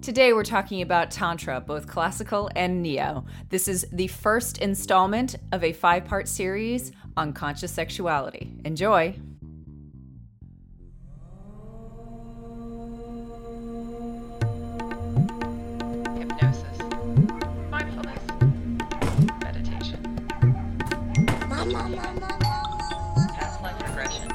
Today we're talking about Tantra, both classical and neo. This is the first installment of a five part series on conscious sexuality. Enjoy! hypnosis, mindfulness, meditation, past life regression,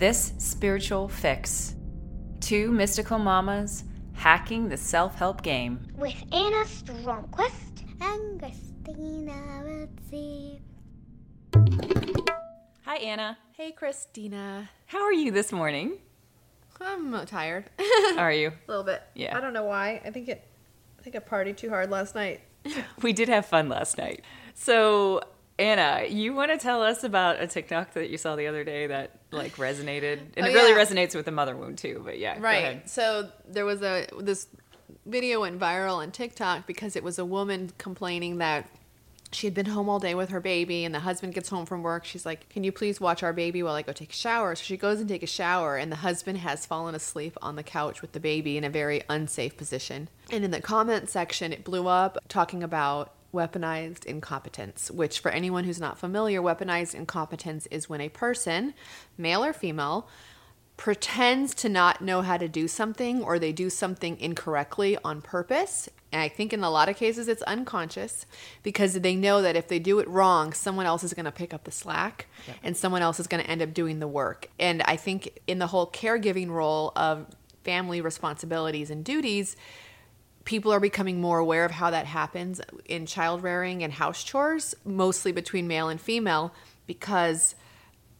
This Spiritual Fix. Two mystical mamas hacking the self help game. with Anna Stromquist and Christina Ritzy. Hi, Anna. Hey, Christina. How are you this morning? I'm tired. Are you? A little bit. Yeah. I don't know why. I think it. I think I partied too hard last night. We did have fun last night. So, Anna, you want to tell us about a TikTok that you saw the other day that like resonated, and Oh, it really yeah. resonates with the mother wound too. But yeah, go Right. ahead. So there was a this video went viral on TikTok because it was a woman complaining that she had been home all day with her baby and the husband gets home from work. She's like, "Can you please watch our baby while I go take a shower?" So she goes and take a shower and the husband has fallen asleep on the couch with the baby in a very unsafe position. And in the comment section, it blew up talking about weaponized incompetence, which for anyone who's not familiar, weaponized incompetence is when a person, male or female, pretends to not know how to do something or they do something incorrectly on purpose. And I think in a lot of cases it's unconscious because they know that if they do it wrong, someone else is going to pick up the slack and someone else is going to end up doing the work. And I think in the whole caregiving role of family responsibilities and duties, people are becoming more aware of how that happens in child rearing and house chores, mostly between male and female, because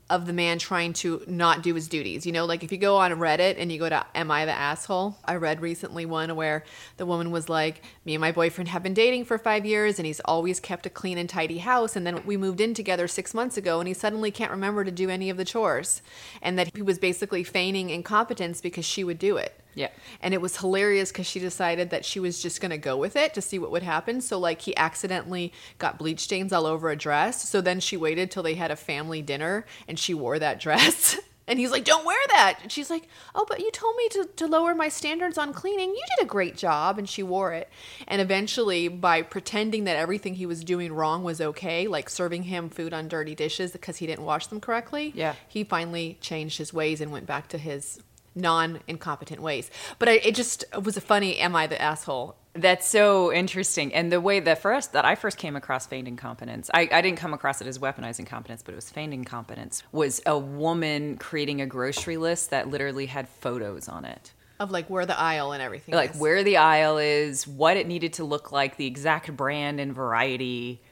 of the man trying to not do his duties. You know, like if you go on Reddit and you go to Am I the Asshole? I read recently one where the woman was like, Me and my boyfriend have been dating for five years and he's always kept a clean and tidy house. And then we moved in together six months ago and he suddenly can't remember to do any of the chores. And that he was basically feigning incompetence because she would do it. Yeah. And it was hilarious because she decided that she was just going to go with it to see what would happen. So, like, he accidentally got bleach stains all over a dress. So then she waited till they had a family dinner and she wore that dress. And he's like, don't wear that. And she's like, oh, but you told me to, to lower my standards on cleaning. You did a great job. And she wore it. And eventually, by pretending that everything he was doing wrong was okay, like serving him food on dirty dishes because he didn't wash them correctly, Yeah. he finally changed his ways and went back to his non-incompetent ways. But I, it just was a funny. Am I the asshole? That's so interesting. And the way that first that I first came across feigned incompetence, I, I didn't come across it as weaponized incompetence, but it was feigned incompetence, was a woman creating a grocery list that literally had photos on it. Of like where the aisle and everything. Like is. where the aisle is, what it needed to look like, the exact brand and variety.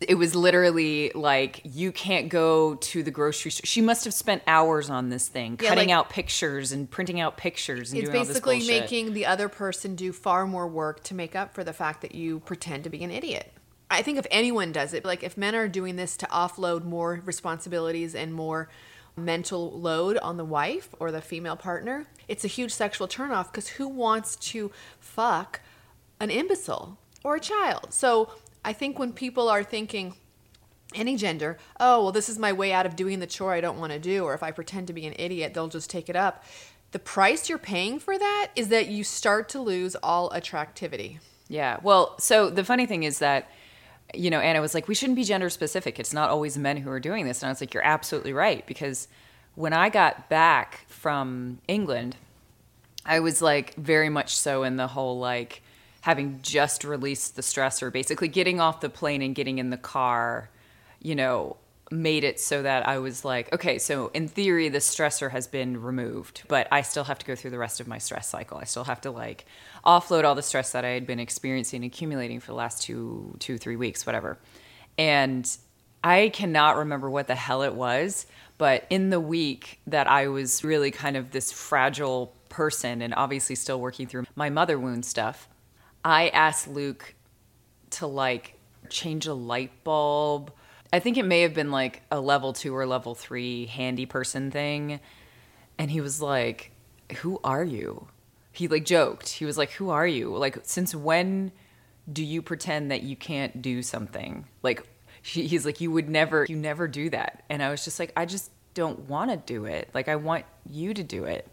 It was literally like you can't go to the grocery store. She must have spent hours on this thing, Yeah, cutting like- out pictures and printing out pictures and It's doing all this basically making the other person do far more work to make up for the fact that you pretend to be an idiot. I think if anyone does it, like if men are doing this to offload more responsibilities and more mental load on the wife or the female partner, it's a huge sexual turnoff because who wants to fuck an imbecile or a child? So I think when people are thinking, any gender, oh, well, this is my way out of doing the chore I don't want to do, or if I pretend to be an idiot, they'll just take it up. The price you're paying for that is that you start to lose all attractivity. Yeah. Well, so the funny thing is that you know, Anna was like, we shouldn't be gender specific. It's not always men who are doing this. And I was like, you're absolutely right. Because when I got back from England, I was like very much so in the whole like having just released the stressor, basically getting off the plane and getting in the car, you know, made it so that I was like, okay, so in theory, the stressor has been removed, but I still have to go through the rest of my stress cycle. I still have to like offload all the stress that I had been experiencing, accumulating for the last two, two, three weeks, whatever. And I cannot remember what the hell it was, but in the week that I was really kind of this fragile person and obviously still working through my mother wound stuff, I asked Luke to like change a light bulb. I think it may have been like a level two or level three handy person thing. And he was like, Who are you? He like joked. He was like, Who are you? Like, since when do you pretend that you can't do something? Like, he's like, You would never, you never do that. And I was just like, I just don't want to do it. Like, I want you to do it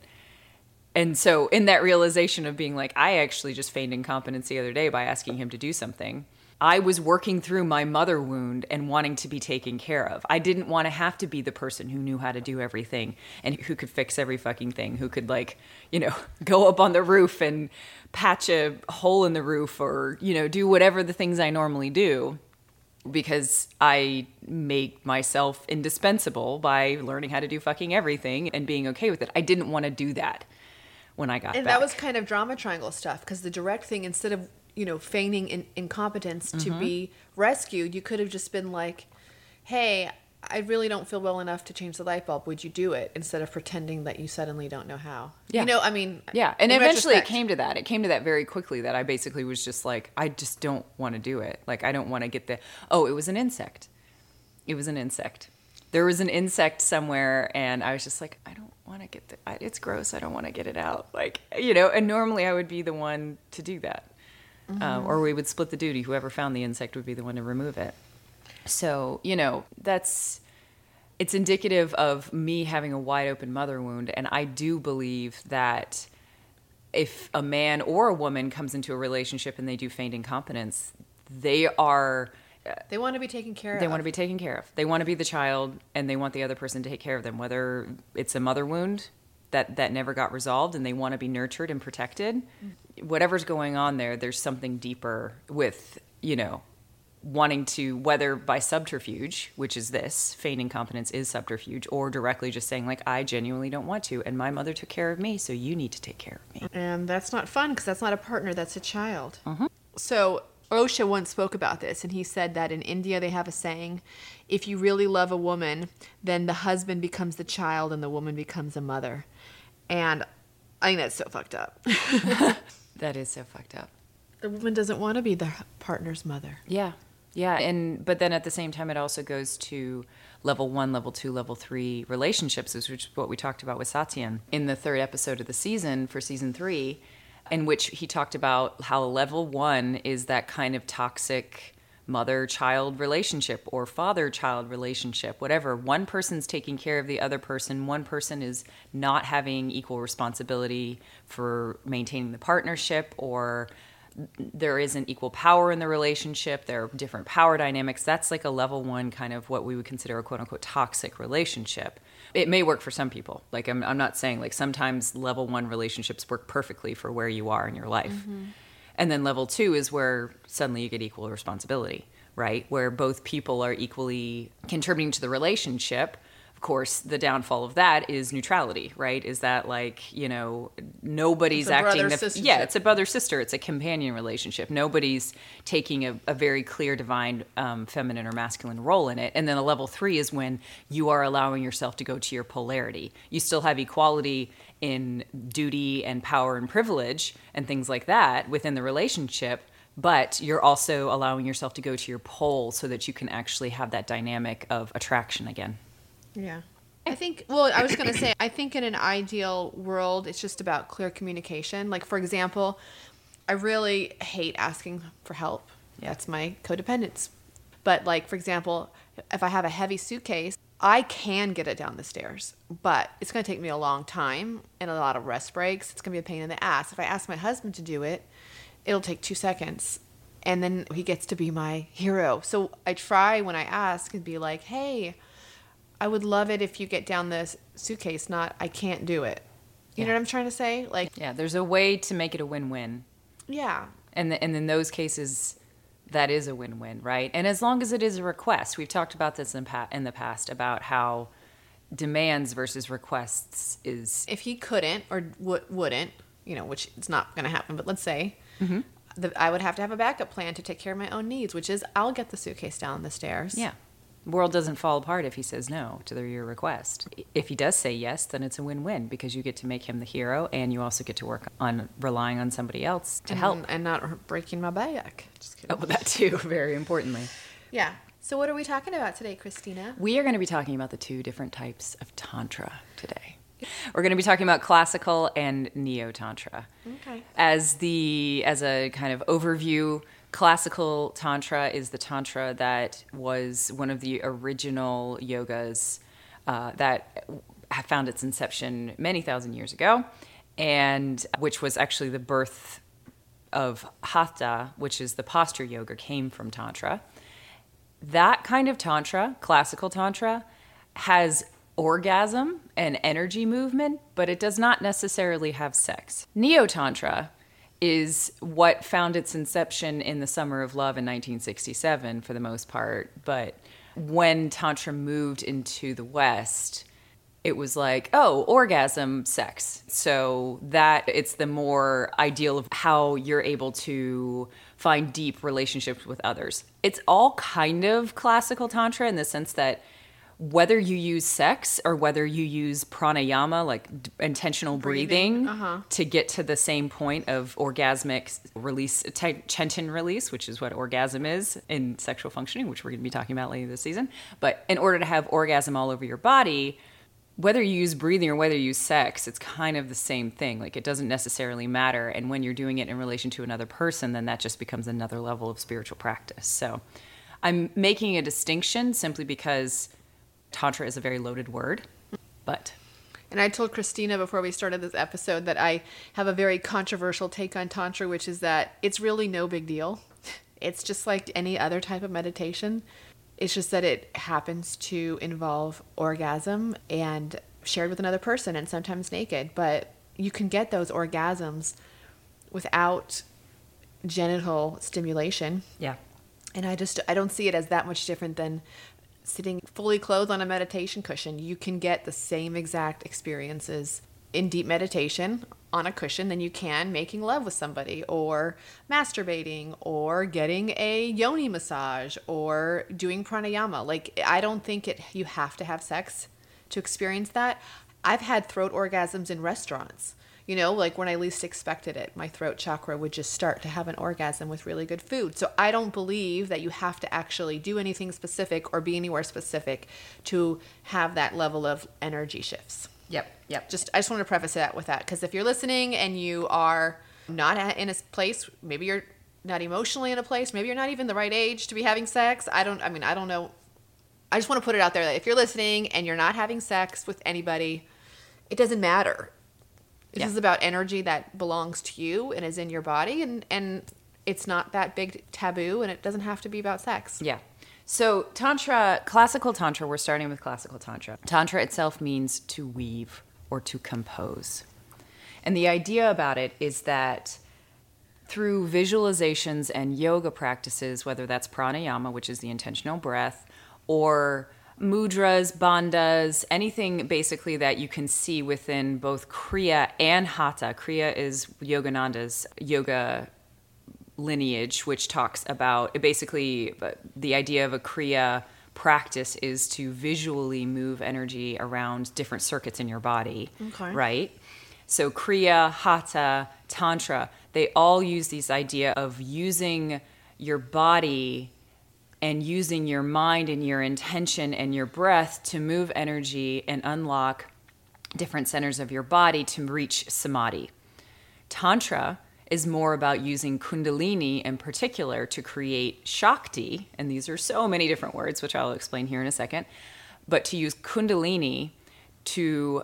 and so in that realization of being like i actually just feigned incompetence the other day by asking him to do something i was working through my mother wound and wanting to be taken care of i didn't want to have to be the person who knew how to do everything and who could fix every fucking thing who could like you know go up on the roof and patch a hole in the roof or you know do whatever the things i normally do because I make myself indispensable by learning how to do fucking everything and being okay with it. I didn't want to do that when I got it. and back. that was kind of drama triangle stuff because the direct thing instead of you know feigning in, incompetence to Mm-hmm. be rescued you could have just been like hey i really don't feel well enough to change the light bulb would you do it instead of pretending that you suddenly don't know how Yeah. you know i mean yeah, and eventually it came to that. It came to that very quickly that I basically was just like, I just don't want to do it. Like I don't want to get the. Oh, it was an insect. It was an insect. There was an insect somewhere, and I was just like, I don't want to get the. I, it's gross. I don't want to get it out. Like you know, and normally I would be the one to do that, um, or we would split the duty. Whoever found the insect would be the one to remove it. So you know, that's it's indicative of me having a wide open mother wound and i do believe that if a man or a woman comes into a relationship and they do feigned incompetence they are they want to be taken care of. they of. want to be taken care of. They want to be the child and they want the other person to take care of them. Whether it's a mother wound that that never got resolved and they want to be nurtured and protected whatever's going on there there's something deeper with you know wanting to whether by subterfuge which is this feigning competence is subterfuge or directly just saying like i genuinely don't want to and my mother took care of me so you need to take care of me. And that's not fun because that's not a partner that's a child. Mm-hmm. so Osho once spoke about this and he said that in india they have a saying if you really love a woman then the husband becomes the child and the woman becomes a mother and i think that's so fucked up that is so fucked up the woman doesn't want to be the partner's mother Yeah. Yeah. And, but then at the same time, it also goes to level one, level two, level three relationships, which is what we talked about with Satyen in the third episode of the season for season three, in which he talked about how level one is that kind of toxic mother child relationship or father child relationship, whatever. One person's taking care of the other person, one person is not having equal responsibility for maintaining the partnership or there isn't equal power in the relationship. There are different power dynamics. That's like a level one kind of what we would consider a quote unquote toxic relationship it may work for some people. Like i'm, I'm not saying like sometimes level one relationships work perfectly for where you are in your life. Mm-hmm. And then level two is where suddenly you get equal responsibility right? Where both people are equally contributing to the relationship course the downfall of that is neutrality right? Is that like you know nobody's It's a acting the yeah it's a brother sister it's a companion relationship. Nobody's taking a, a very clear divine um, feminine or masculine role in it. And then a level three is when you are allowing yourself to go to your polarity. You still have equality in duty and power and privilege and things like that within the relationship but you're also allowing yourself to go to your pole so that you can actually have that dynamic of attraction again Yeah. I think, well, I was going to say, I think in an ideal world, it's just about clear communication. Like, for example, I really hate asking for help. Yeah. That's my codependence. But, like, for example, if I have a heavy suitcase, I can get it down the stairs, but it's going to take me a long time and a lot of rest breaks. It's going to be a pain in the ass. If I ask my husband to do it, it'll take two seconds and then he gets to be my hero. So I try when I ask and be like, "Hey, I would love it if you get down this suitcase, not I can't do it." You know what I'm trying to say? Like, Yeah, there's a way to make it a win-win. yeah. And, th- and in those cases, that is a win-win, right? And as long as it is a request, we've talked about this in, pa- in the past about how demands versus requests is if he couldn't or w- wouldn't, you know, which it's not going to happen, but let's say Mm-hmm. the, I would have to have a backup plan to take care of my own needs, which is I'll get the suitcase down the stairs. yeah. World doesn't fall apart if he says no to the, your request. If he does say yes, then it's a win-win because you get to make him the hero, and you also get to work on relying on somebody else to help. and, and not breaking my back. Just kidding. Oh, that too, very importantly. Yeah. So what are we talking about today, Christina? We are going to be talking about the two different types of Tantra today. We're going to be talking about classical and neo Tantra. Okay. As the as a kind of overview, classical Tantra is the Tantra that was one of the original yogas uh, that found its inception many thousand years ago, and which was actually the birth of Hatha, which is the posture yoga, came from Tantra that kind of tantra, classical tantra, has orgasm and energy movement, but it does not necessarily have sex. Neo tantra is what found its inception in the summer of love in 1967 for the most part, but when tantra moved into the west, it was like, oh, orgasm, sex. So that it's the more ideal of how you're able to find deep relationships with others. It's all kind of classical tantra in the sense that whether you use sex or whether you use pranayama, like d- intentional breathing, uh-huh. to get to the same point of orgasmic release, t- tension release, which is what orgasm is in sexual functioning, which we're going to be talking about later this season. But in order to have orgasm all over your body, whether you use breathing or whether you use sex, it's kind of the same thing. Like it doesn't necessarily matter. And when you're doing it in relation to another person, then that just becomes another level of spiritual practice. So I'm making a distinction simply because Tantra is a very loaded word. But And I told Christina before we started this episode that I have a very controversial take on Tantra, which is that it's really no big deal. It's just like any other type of meditation. It's just that it happens to involve orgasm and shared with another person and sometimes naked. But you can get those orgasms without genital stimulation. yeah. And I just I don't see it as that much different than sitting fully clothed on a meditation cushion. You can get the same exact experiences in deep meditation on a cushion than you can making love with somebody or masturbating or getting a yoni massage or doing pranayama. Like I don't think it you have to have sex to experience that. I've had throat orgasms in restaurants. You know, like when I least expected it, my throat chakra would just start to have an orgasm with really good food. So I don't believe that you have to actually do anything specific or be anywhere specific to have that level of energy shifts. Yep. Yep. Just I just want to preface that with that because if you're listening and you are not in a place, maybe you're not emotionally in a place, maybe you're not even the right age to be having sex. I don't. I mean, I don't know. I just want to put it out there that if you're listening and you're not having sex with anybody, it doesn't matter. This Yeah. is about energy that belongs to you and is in your body, and and it's not that big taboo, and it doesn't have to be about sex. Yeah. So, Tantra, classical Tantra, we're starting with classical Tantra. Tantra itself means to weave or to compose. And the idea about it is that through visualizations and yoga practices, whether that's pranayama, which is the intentional breath, or mudras, bandhas, anything basically that you can see within both Kriya and Hatha. Kriya is Yogananda's yoga lineage, which talks about basically uh, the idea of a Kriya practice is to visually move energy around different circuits in your body. Okay. Right? So Kriya, Hatha, Tantra, they all use this idea of using your body and using your mind and your intention and your breath to move energy and unlock different centers of your body to reach samadhi. Tantra is more about using Kundalini in particular to create Shakti, and these are so many different words, which I'll explain here in a second, but to use Kundalini to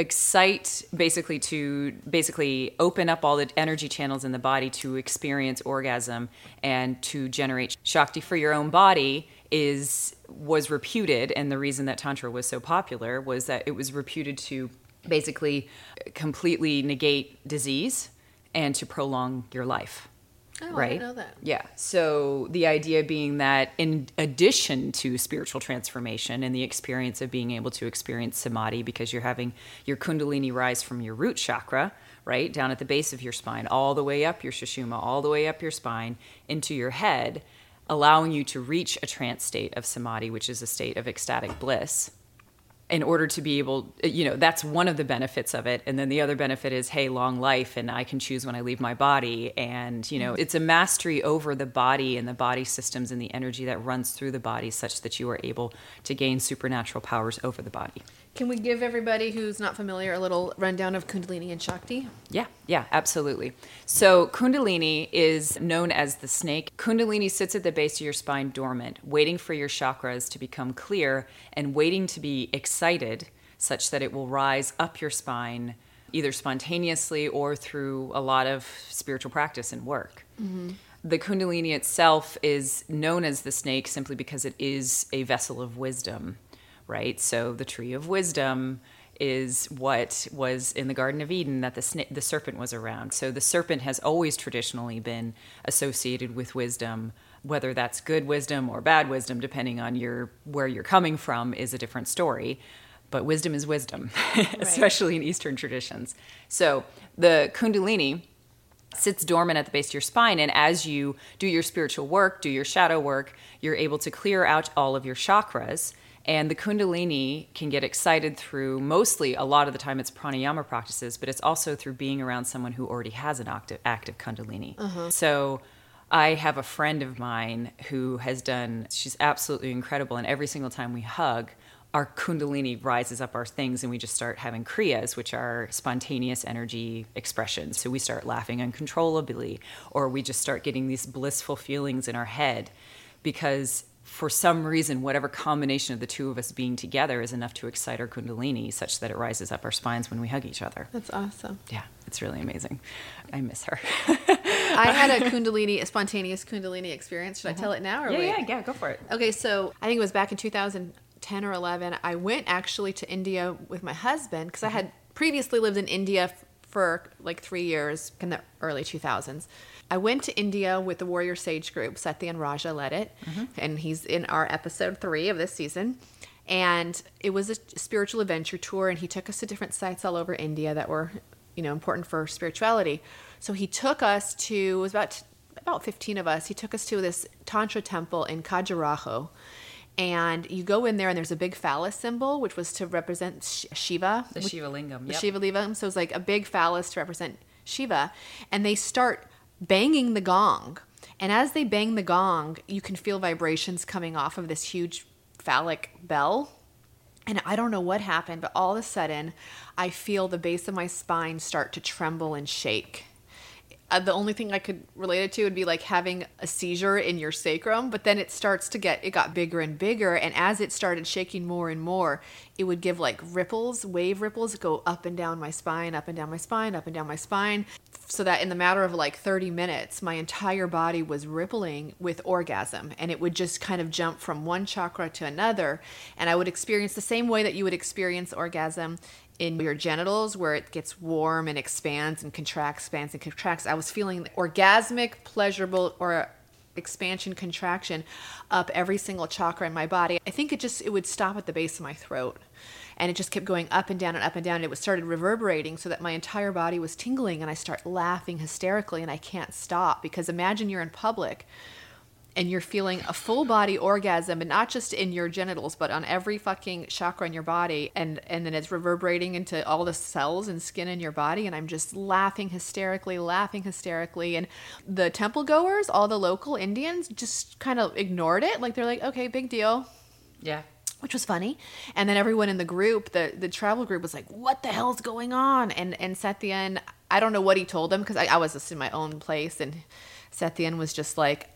excite basically to basically open up all the energy channels in the body to experience orgasm and to generate shakti for your own body is was reputed and the reason that tantra was so popular was that it was reputed to basically completely negate disease and to prolong your life Oh, I right didn't know that. yeah so the idea being that in addition to spiritual transformation and the experience of being able to experience samadhi because you're having your kundalini rise from your root chakra right down at the base of your spine all the way up your sushumna all the way up your spine into your head allowing you to reach a trance state of samadhi which is a state of ecstatic bliss in order to be able you know that's one of the benefits of it. And then the other benefit is hey long life and i can choose when i leave my body. And you know it's a mastery over the body and the body systems and the energy that runs through the body such that you are able to gain supernatural powers over the body Can we give everybody who's not familiar a little rundown of Kundalini and Shakti? Yeah, yeah, absolutely. So, Kundalini is known as the snake. Kundalini sits at the base of your spine dormant, waiting for your chakras to become clear and waiting to be excited such that it will rise up your spine either spontaneously or through a lot of spiritual practice and work. Mm-hmm. The Kundalini itself is known as the snake simply because it is a vessel of wisdom, right? So, the tree of wisdom is what was in the Garden of Eden that the sna- the serpent was around. So the serpent has always traditionally been associated with wisdom, whether that's good wisdom or bad wisdom, depending on your where you're coming from, is a different story. But wisdom is wisdom, especially in Eastern traditions. So the Kundalini sits dormant at the base of your spine. And as you do your spiritual work, do your shadow work, you're able to clear out all of your chakras. And the Kundalini can get excited through mostly, a lot of the time, it's pranayama practices, but it's also through being around someone who already has an active, active Kundalini. Uh-huh. So I have a friend of mine who has done, she's absolutely incredible. And every single time we hug, our kundalini rises up our things and we just start having kriyas which are spontaneous energy expressions so we start laughing uncontrollably or we just start getting these blissful feelings in our head because for some reason whatever combination of the two of us being together is enough to excite our kundalini such that it rises up our spines when we hug each other That's awesome. yeah it's really amazing i miss her I had a Kundalini, a spontaneous Kundalini experience. Should I tell it now or yeah wait? yeah yeah go for it Okay, so I think it was back in 2010 or 11. I went actually to India with my husband because I mm-hmm. had previously lived in India for like three years in the early 2000s. I went to India with the Warrior Sage group. Satyen Raja led it, mm-hmm. and he's in our episode three of this season. And it was a spiritual adventure tour, and he took us to different sites all over India that were, you know, important for spirituality. So he took us to it was about about 15 of us. He took us to this tantra temple in Khajuraho. And you go in there, and there's a big phallus symbol, which was to represent Sh- Shiva. the shiva lingam the. Shiva lingam. So it's like a big phallus to represent Shiva. And they start banging the gong. And as they bang the gong, you can feel vibrations coming off of this huge phallic bell. And I don't know what happened, but all of a sudden, I feel the base of my spine start to tremble and shake. Uh, the only thing I could relate it to would be like having a seizure in your sacrum, but then it starts to get, it got bigger and bigger. And as it started shaking more and more, it would give like ripples, wave ripples, go up and down my spine, up and down my spine, up and down my spine. So that in the matter of like 30 minutes, my entire body was rippling with orgasm. And it would just kind of jump from one chakra to another. And I would experience the same way that you would experience orgasm in your genitals where it gets warm and expands and contracts, expands and contracts. I was feeling orgasmic, pleasurable, or expansion, contraction up every single chakra in my body. I think it just it would stop at the base of my throat. And it just kept going up and down and up and down. And it was started reverberating so that my entire body was tingling and I start laughing hysterically and I can't stop because imagine you're in public and you're feeling a full body orgasm and not just in your genitals but on every fucking chakra in your body and and then it's reverberating into all the cells and skin in your body and I'm just laughing hysterically laughing hysterically and the temple goers all the local Indians just kind of ignored it like they're like okay big deal yeah which was funny. And then everyone in the group, the the travel group, was like, "What the hell's going on?" And and Satyen, I don't know what he told them because I, I was just in my own place, and Satyen was just like,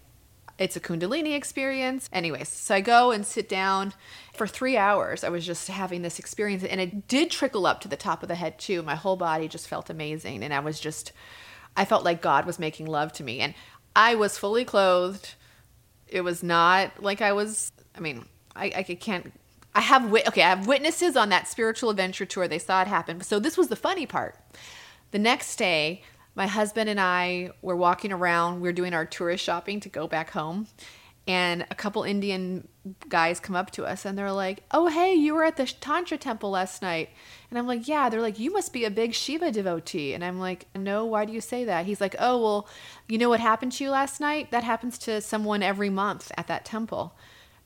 It's a Kundalini experience. Anyways, so I go and sit down for three hours. I was just having this experience, and it did trickle up to the top of the head too. My whole body just felt amazing, and I was just, I felt like God was making love to me, and I was fully clothed. It was not like I was. I mean, I, I can't. I have wit- okay. I have witnesses on that spiritual adventure tour. They saw it happen. So this was the funny part. The next day, my husband and I were walking around. We were doing our tourist shopping to go back home. And a couple Indian guys come up to us and they're like, Oh, hey, you were at the Tantra temple last night. And I'm like, Yeah. They're like, You must be a big Shiva devotee. And I'm like, No, why do you say that? He's like, Oh, well, you know what happened to you last night? That happens to someone every month at that temple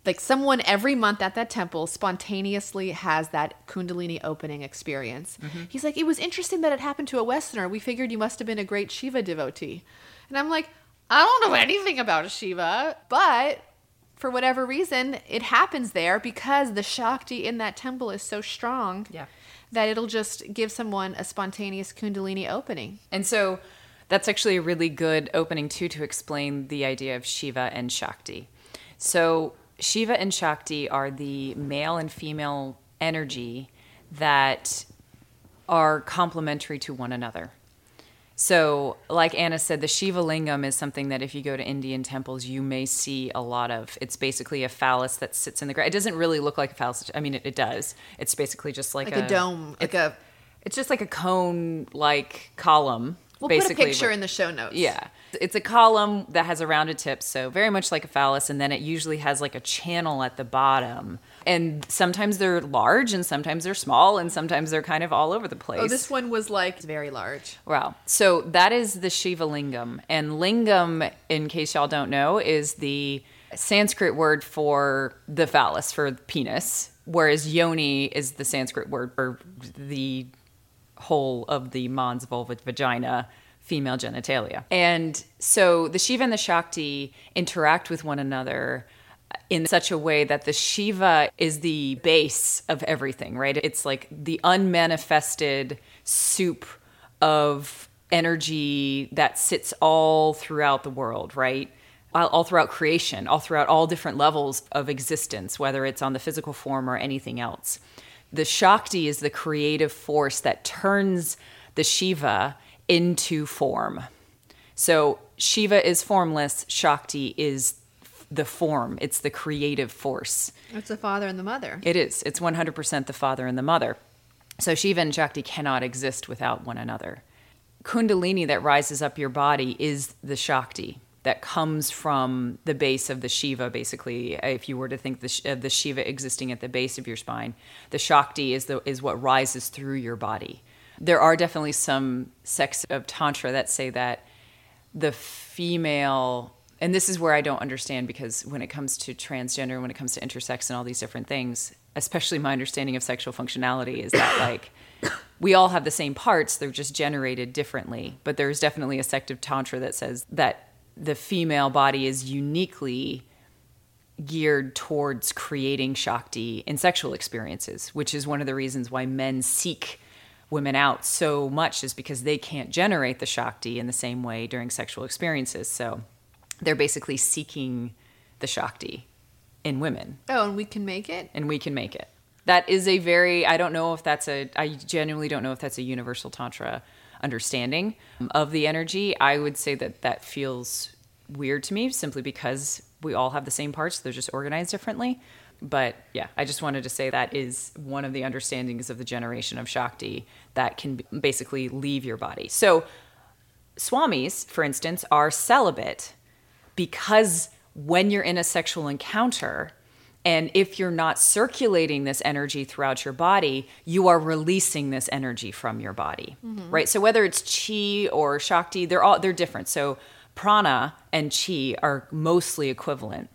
like someone every month at that temple spontaneously has that kundalini opening experience. Mm-hmm. He's like it was interesting that it happened to a westerner. We figured you must have been a great shiva devotee. And i'm like i don't know anything about shiva but for whatever reason it happens there because the shakti in that temple is so strong Yeah. that it'll just give someone a spontaneous kundalini opening. And so that's actually a really good opening too to explain the idea of Shiva and Shakti. So Shiva and Shakti are the male and female energy that are complementary to one another. So, like Anna said, the Shiva Lingam is something that if you go to Indian temples, you may see a lot of. It's basically a phallus that sits in the ground. It doesn't really look like a phallus. I mean, it, it does. It's basically just like, like a, dome like a it's just like a cone like column. We'll put a picture in the show notes Yeah. It's a column that has a rounded tip, so very much like a phallus, and then it usually has like a channel at the bottom. And sometimes they're large, and sometimes they're small, and sometimes they're kind of all over the oh, place. oh this one was like very large Wow. So that is the Shiva Lingam. And lingam, in case y'all don't know, is the Sanskrit word for the phallus, for penis, whereas yoni is the Sanskrit word for the whole of the mons, vulva, vagina, female genitalia. And so the Shiva and the Shakti interact with one another in such a way that the Shiva is the base of everything, right? It's like the unmanifested soup of energy that sits all throughout the world, right? All all throughout creation, all throughout all different levels of existence, whether it's on the physical form or anything else. The Shakti is the creative force that turns the Shiva into form. So Shiva is formless, Shakti is the form, it's the creative force. It's the father and the mother. It is. It's 100% the father and the mother. So Shiva and Shakti cannot exist without one another. Kundalini that rises up your body is the Shakti that comes from the base of the Shiva, basically. If you were to think the, of the Shiva existing at the base of your spine, the Shakti is, the, is what rises through your body. There are definitely some sects of Tantra that say that the female and this is where I don't understand because when it comes to transgender, when it comes to intersex and all these different things, especially my understanding of sexual functionality is that like we all have the same parts, they're just generated differently. But there's definitely a sect of Tantra that says that the female body is uniquely geared towards creating Shakti in sexual experiences, which is one of the reasons why men seek women out so much, is because they can't generate the Shakti in the same way during sexual experiences. So they're basically seeking the Shakti in women, Oh, and we can make it. and we can make it. That is a very, I don't know if that's a, I genuinely don't know if that's a universal Tantra understanding of the energy. I would say that that feels weird to me simply because we all have the same parts, they're just organized differently. But yeah, I just wanted to say that is one of the understandings of the generation of Shakti that can basically leave your body. So, swamis, for instance, are celibate because when you're in a sexual encounter, and if you're not circulating this energy throughout your body, you are releasing this energy from your body, mm-hmm. right? So whether it's chi or shakti, they're all they're different. So prana and chi are mostly equivalent.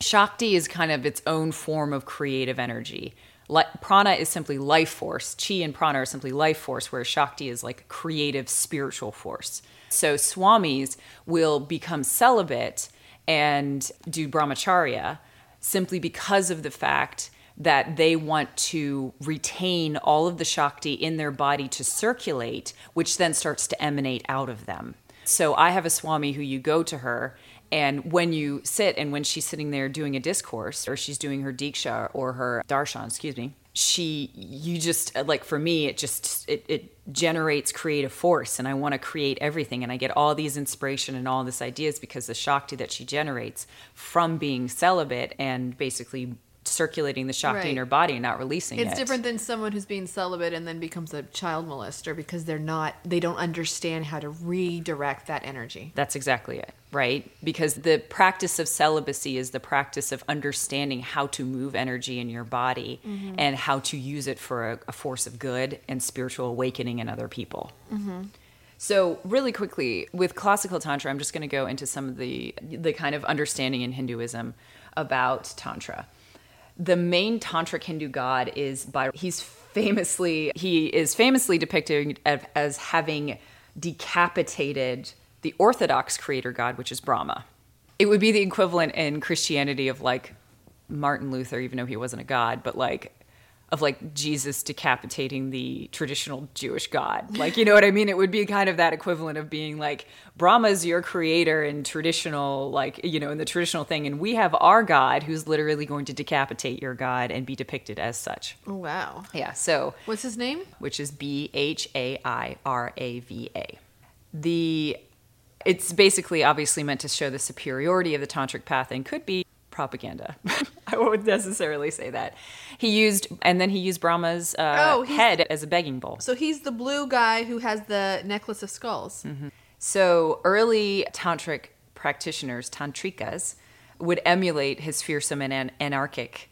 Shakti is kind of its own form of creative energy. Li- prana is simply life force. Chi and prana are simply life force, whereas Shakti is like creative spiritual force. So swamis will become celibate and do brahmacharya simply because of the fact that they want to retain all of the Shakti in their body to circulate, which then starts to emanate out of them. So I have a Swami who you go to her And when you sit and when she's sitting there doing a discourse or she's doing her diksha or her darshan, excuse me, she you just uh, like for me it just it, it generates creative force and i want to create everything and i get all these inspiration and all these ideas because the shakti that she generates from being celibate and basically circulating the shakti in Right. her body and not releasing it It's different than someone who's being celibate and then becomes a child molester because they're not, they don't understand how to redirect that energy. That's exactly it, right? Because the practice of celibacy is the practice of understanding how to move energy in your body mm-hmm. and how to use it for a, a force of good and spiritual awakening in other people. Mm-hmm. So, really quickly, with classical tantra, I'm just going to go into some of the the kind of understanding in Hinduism about tantra. The main tantric Hindu god is by he's famously he is famously depicted as, having decapitated the orthodox creator god, which is Brahma. It would be the equivalent in Christianity of like Martin Luther, even though he wasn't a god, but like of like Jesus decapitating the traditional Jewish God. Like, you know what I mean? It would be kind of that equivalent of being like Brahma's your creator in traditional, like, you know, in the traditional thing. And we have our God who's literally going to decapitate your God and be depicted as such. Oh, wow. Yeah. So, What's his name? which is B H A I R A V A. The it's basically obviously meant to show the superiority of the tantric path and could be propaganda. I wouldn't necessarily say that. He used and then he used Brahma's uh, Oh, head as a begging bowl. So he's the blue guy who has the necklace of skulls. So early tantric practitioners, tantrikas, would emulate his fearsome and an- anarchic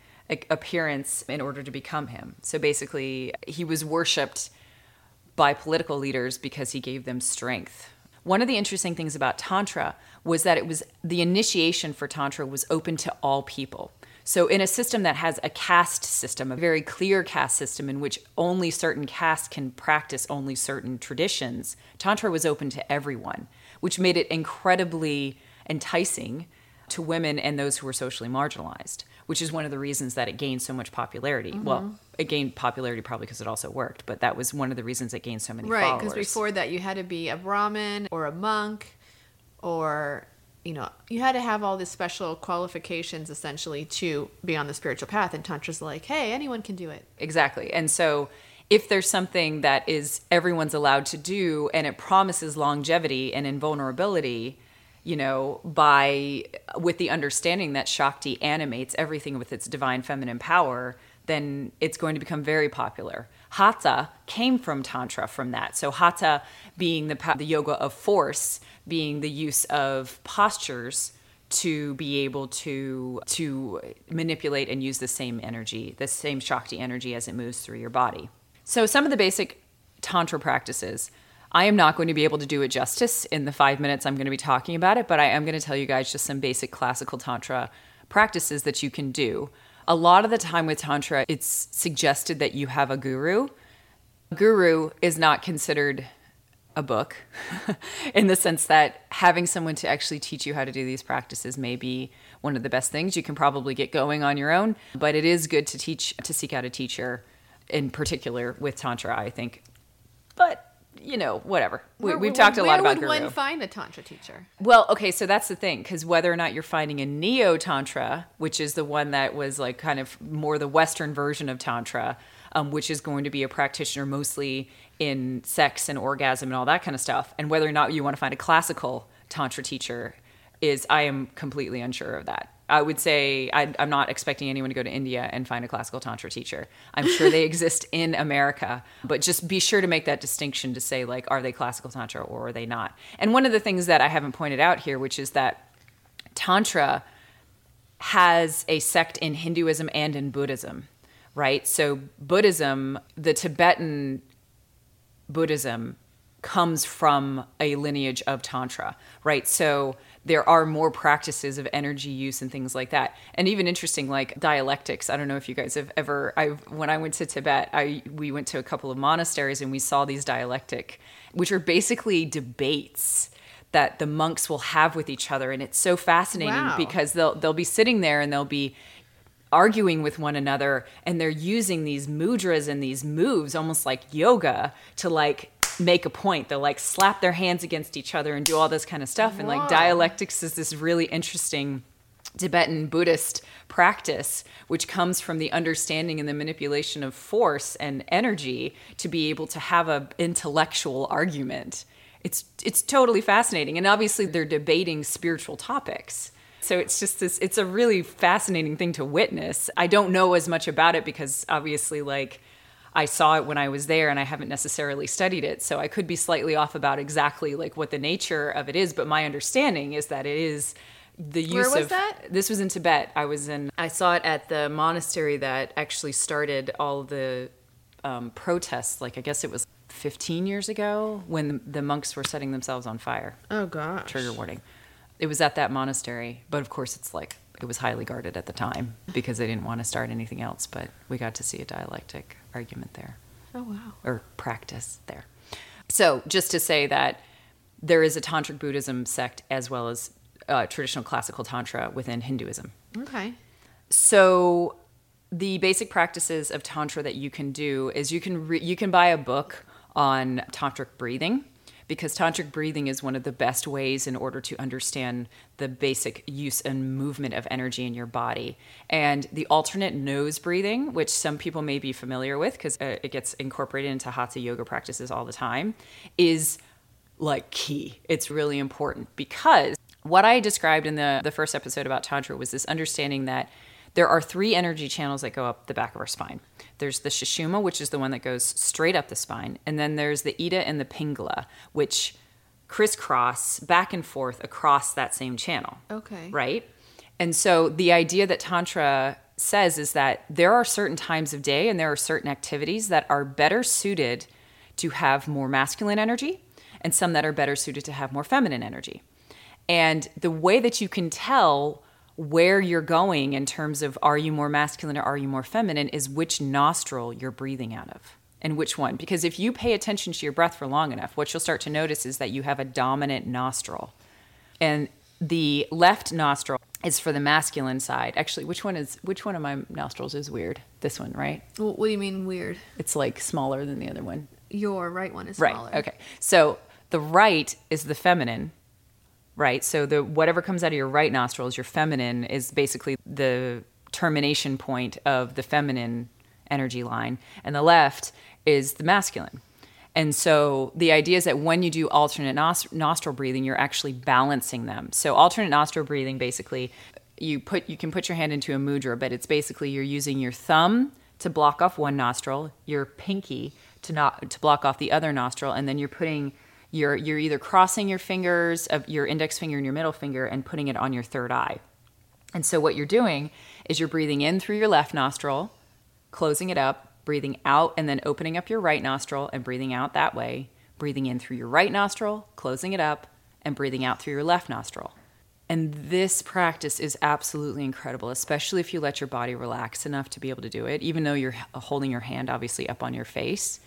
appearance in order to become him. So basically, he was worshipped by political leaders because he gave them strength. One of the interesting things about tantra was that it was the initiation for tantra was open to all people. So in a system that has a caste system, a very clear caste system in which only certain castes can practice only certain traditions, tantra was open to everyone, which made it incredibly enticing to women and those who were socially marginalized, which is one of the reasons that it gained so much popularity. Mm-hmm. Well, it gained popularity probably because it also worked, but that was one of the reasons it gained so many Right, followers. because before that you had to be a Brahmin or a monk or you know, you had to have all these special qualifications essentially to be on the spiritual path and tantra's like, "Hey, anyone can do it." Exactly. And so if there's something that is everyone's allowed to do and it promises longevity and invulnerability, you know, by with the understanding that Shakti animates everything with its divine feminine power, then it's going to become very popular. Hatha came from tantra from that. So hatha being the the yoga of force, being the use of postures to be able to to manipulate and use the same energy, the same Shakti energy as it moves through your body. So some of the basic tantra practices. I am not going to be able to do it justice in the five minutes I'm going to be talking about it, but I am going to tell you guys just some basic classical tantra practices that you can do. A lot of the time with tantra, it's suggested that you have a guru. A guru is not considered a book in the sense that having someone to actually teach you how to do these practices may be one of the best things you can probably get going on your own but it is good to teach to seek out a teacher in particular with tantra i think but you know whatever we, Where- we've where- talked a lot about. where about would one find a tantra teacher? well, okay, so that's the thing because whether or not you're finding a neo tantra, which is the one that was like kind of more the Western version of tantra, um, which is going to be a practitioner mostly in sex and orgasm and all that kind of stuff, and whether or not you want to find a classical tantra teacher, is I am completely unsure of that. I would say I, I'm not expecting anyone to go to India and find a classical tantra teacher. I'm sure they exist in America, but just be sure to make that distinction to say like, are they classical tantra or are they not? And one of the things that I haven't pointed out here, which is that tantra has a sect in Hinduism and in Buddhism, right? So Buddhism, the Tibetan Buddhism comes from a lineage of tantra, right? So there are more practices of energy use and things like that. And even interesting like dialectics. I don't know if you guys have ever I when I went to Tibet, I we went to a couple of monasteries and we saw these dialectic which are basically debates that the monks will have with each other and it's so fascinating Wow. because they'll they'll be sitting there and they'll be arguing with one another and they're using these mudras and these moves almost like yoga to like make a point. They'll like slap their hands against each other and do all this kind of stuff. And like dialectics is this really interesting Tibetan Buddhist practice, which comes from the understanding and the manipulation of force and energy to be able to have a intellectual argument. It's it's totally fascinating, and obviously they're debating spiritual topics. So it's just this. It's a really fascinating thing to witness. I don't know as much about it because obviously, like. I saw it when I was there and I haven't necessarily studied it. So I could be slightly off about exactly like what the nature of it is, but my understanding is that it is the use Where was of that? this was in Tibet. I was in I saw it at the monastery that actually started all the um, protests like I guess it was 15 years ago when the monks were setting themselves on fire. Oh gosh. Trigger warning. It was at that monastery, but of course it's like it was highly guarded at the time because they didn't want to start anything else, but we got to see a dialectic argument there Oh wow. or practice there. So, just to say that there is a tantric Buddhism sect as well as uh, traditional classical tantra within Hinduism. Okay. So, the basic practices of tantra that you can do is you can re- you can buy a book on tantric breathing because tantric breathing is one of the best ways in order to understand the basic use and movement of energy in your body and the alternate nose breathing which some people may be familiar with because uh, it gets incorporated into hatha yoga practices all the time is like key. It's really important because what I described in the the first episode about tantra was this understanding that there are three energy channels that go up the back of our spine. There's the Sushumna, which is the one that goes straight up the spine, and then there's the Ida and the Pingala, which crisscross back and forth across that same channel Okay. right? And so the idea that Tantra says is that there are certain times of day and there are certain activities that are better suited to have more masculine energy and some that are better suited to have more feminine energy. And the way that you can tell where you're going in terms of are you more masculine or are you more feminine is which nostril you're breathing out of and which one. Because if you pay attention to your breath for long enough, what you'll start to notice is that you have a dominant nostril and the left nostril is for the masculine side. Actually, which one is which one of my nostrils is weird? This one, right? Well, what do you mean weird? It's like smaller than the other one. Your right one is Right. smaller. Okay. So the right is the feminine, right? So the whatever comes out of your right nostril is your feminine is basically the termination point of the feminine energy line, and the left is the masculine. And so the idea is that when you do alternate nos- nostril breathing, you're actually balancing them. So alternate nostril breathing basically you put you can put your hand into a mudra, but it's basically you're using your thumb to block off one nostril, your pinky to not to block off the other nostril, and then you're putting your you're either crossing your fingers of your index finger and your middle finger and putting it on your third eye. And so what you're doing is you're breathing in through your left nostril, closing it up, breathing out and then opening up your right nostril and breathing out that way, breathing in through your right nostril, closing it up, and breathing out through your left nostril. And this practice is absolutely incredible, especially if you let your body relax enough to be able to do it, even though you're holding your hand obviously up on your face.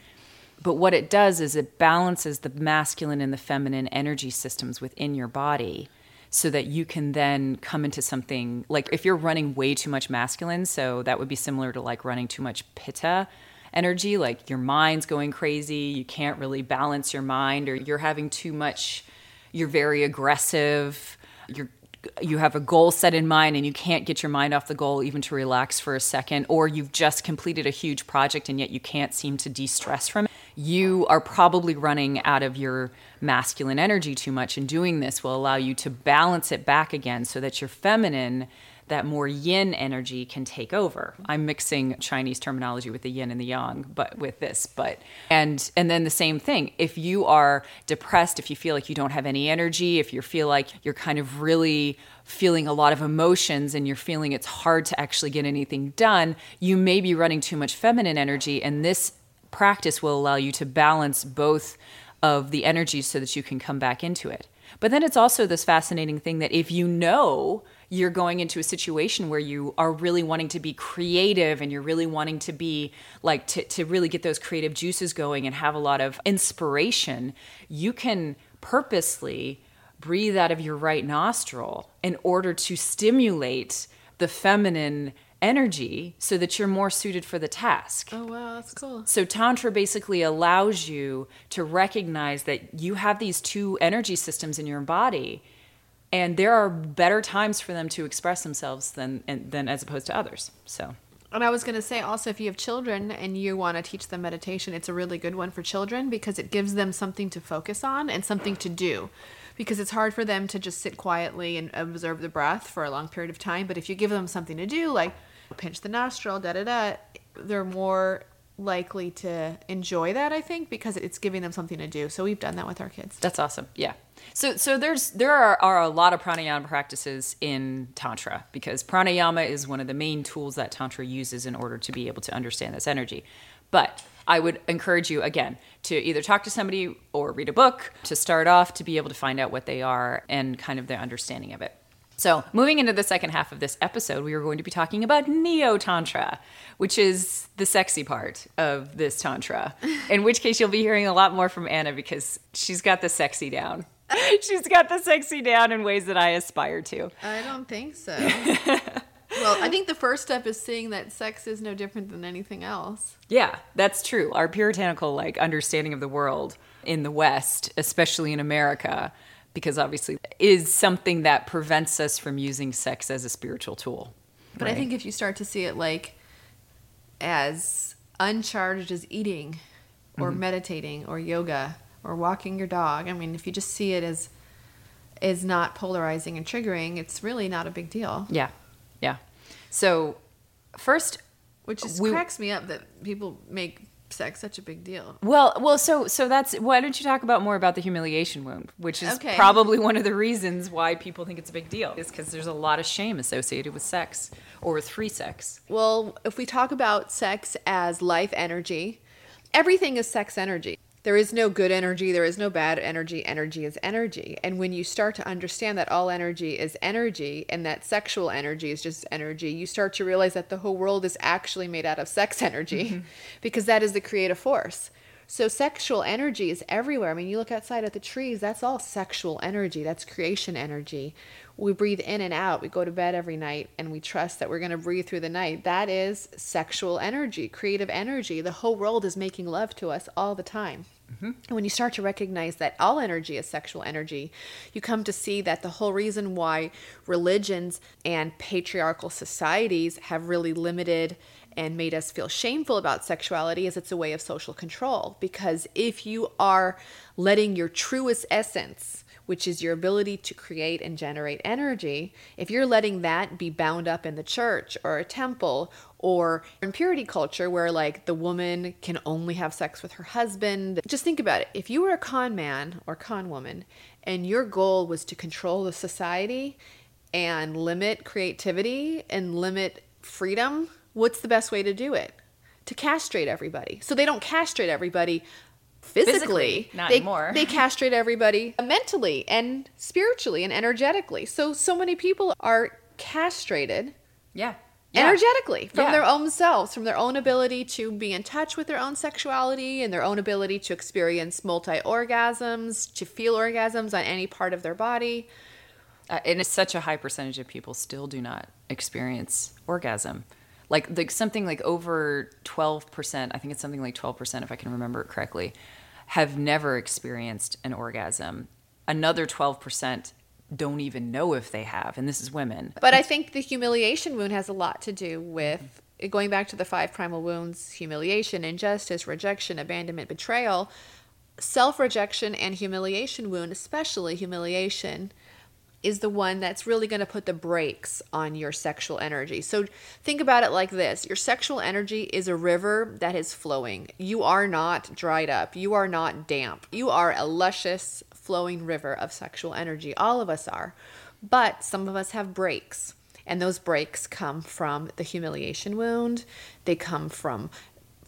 But what it does is it balances the masculine and the feminine energy systems within your body so that you can then come into something like if you're running way too much masculine, so that would be similar to like running too much pitta energy, like your mind's going crazy, you can't really balance your mind, or you're having too much, you're very aggressive, you're you have a goal set in mind and you can't get your mind off the goal even to relax for a second, or you've just completed a huge project and yet you can't seem to de stress from it, you are probably running out of your masculine energy too much. And doing this will allow you to balance it back again so that your feminine, that more yin energy can take over. I'm mixing Chinese terminology with the yin and the yang, but with this, but and and then the same thing. If you are depressed, if you feel like you don't have any energy, if you feel like you're kind of really feeling a lot of emotions and you're feeling it's hard to actually get anything done, you may be running too much feminine energy and this practice will allow you to balance both of the energies so that you can come back into it. But then it's also this fascinating thing that if you know you're going into a situation where you are really wanting to be creative and you're really wanting to be like to, to really get those creative juices going and have a lot of inspiration, you can purposely breathe out of your right nostril in order to stimulate the feminine energy so that you're more suited for the task. Oh wow, that's cool. So Tantra basically allows you to recognize that you have these two energy systems in your body and there are better times for them to express themselves than than as opposed to others. So And I was going to say also, if you have children and you want to teach them meditation, it's a really good one for children because it gives them something to focus on and something to do. Because it's hard for them to just sit quietly and observe the breath for a long period of time. But if you give them something to do, like pinch the nostril, da da da, they're more likely to enjoy that, I think, because it's giving them something to do. So we've done that with our kids. That's awesome. Yeah. So so there's there are, are a lot of pranayama practices in tantra because pranayama is one of the main tools that tantra uses in order to be able to understand this energy. But I would encourage you again to either talk to somebody or read a book to start off to be able to find out what they are and kind of their understanding of it. So, moving into the second half of this episode, we are going to be talking about Neo Tantra, which is the sexy part of this Tantra. In which case, you'll be hearing a lot more from Anna because she's got the sexy down. She's got the sexy down in ways that I aspire to. I don't think so. well, I think the first step is seeing that sex is no different than anything else. Yeah, that's true. Our puritanical like understanding of the world in the West, especially in America, because obviously is something that prevents us from using sex as a spiritual tool. But I think if you start to see it like as uncharged as eating or mm-hmm. meditating or yoga or walking your dog, I mean, if you just see it as is not polarizing and triggering, it's really not a big deal. Yeah, yeah. So first, Which just We- cracks me up that people make sex such a big deal. well, well, so so that's why don't you talk about more about the humiliation wound, which is Okay. probably one of the reasons why people think it's a big deal, is because there's a lot of shame associated with sex or with free sex. Well, if we talk about sex as life energy, everything is sex energy. There is no good energy, there is no bad energy. Energy is energy. And when you start to understand that all energy is energy and that sexual energy is just energy, you start to realize that the whole world is actually made out of sex energy mm-hmm. because that is the creative force. So sexual energy is everywhere. I mean, you look outside at the trees, that's all sexual energy. That's creation energy. We breathe in and out. We go to bed every night and we trust that we're going to breathe through the night. That is sexual energy, creative energy. The whole world is making love to us all the time. Mm-hmm. And when you start to recognize that all energy is sexual energy, you come to see that the whole reason why religions and patriarchal societies have really limited and made us feel shameful about sexuality is it's a way of social control. Because if you are letting your truest essence, which is your ability to create and generate energy, if you're letting that be bound up in the church or a temple or in purity culture where like the woman can only have sex with her husband, just think about it. If you were a con man or con woman and your goal was to control the society and limit creativity and limit freedom, what's the best way to do it? To castrate everybody. So they don't castrate everybody physically. Physically, not they, anymore. They castrate everybody mentally and spiritually and energetically. So so many people are castrated Yeah. energetically from Yeah. their own selves, from their own ability to be in touch with their own sexuality and their own ability to experience multi orgasms, to feel orgasms on any part of their body. Uh, and it's such a high percentage of people still do not experience orgasm like like something like over 12% i think it's something like 12% if i can remember it correctly have never experienced an orgasm another 12% don't even know if they have and this is women But I think the humiliation wound has a lot to do with going back to the five primal wounds humiliation, injustice, rejection, abandonment, betrayal. Self rejection and humiliation wound, especially humiliation, is the one that's really going to put the brakes on your sexual energy. So think about it like this your sexual energy is a river that is flowing. You are not dried up, you are not damp. You are a luscious, flowing river of sexual energy. All of us are. But some of us have breaks. And those breaks come from the humiliation wound. They come from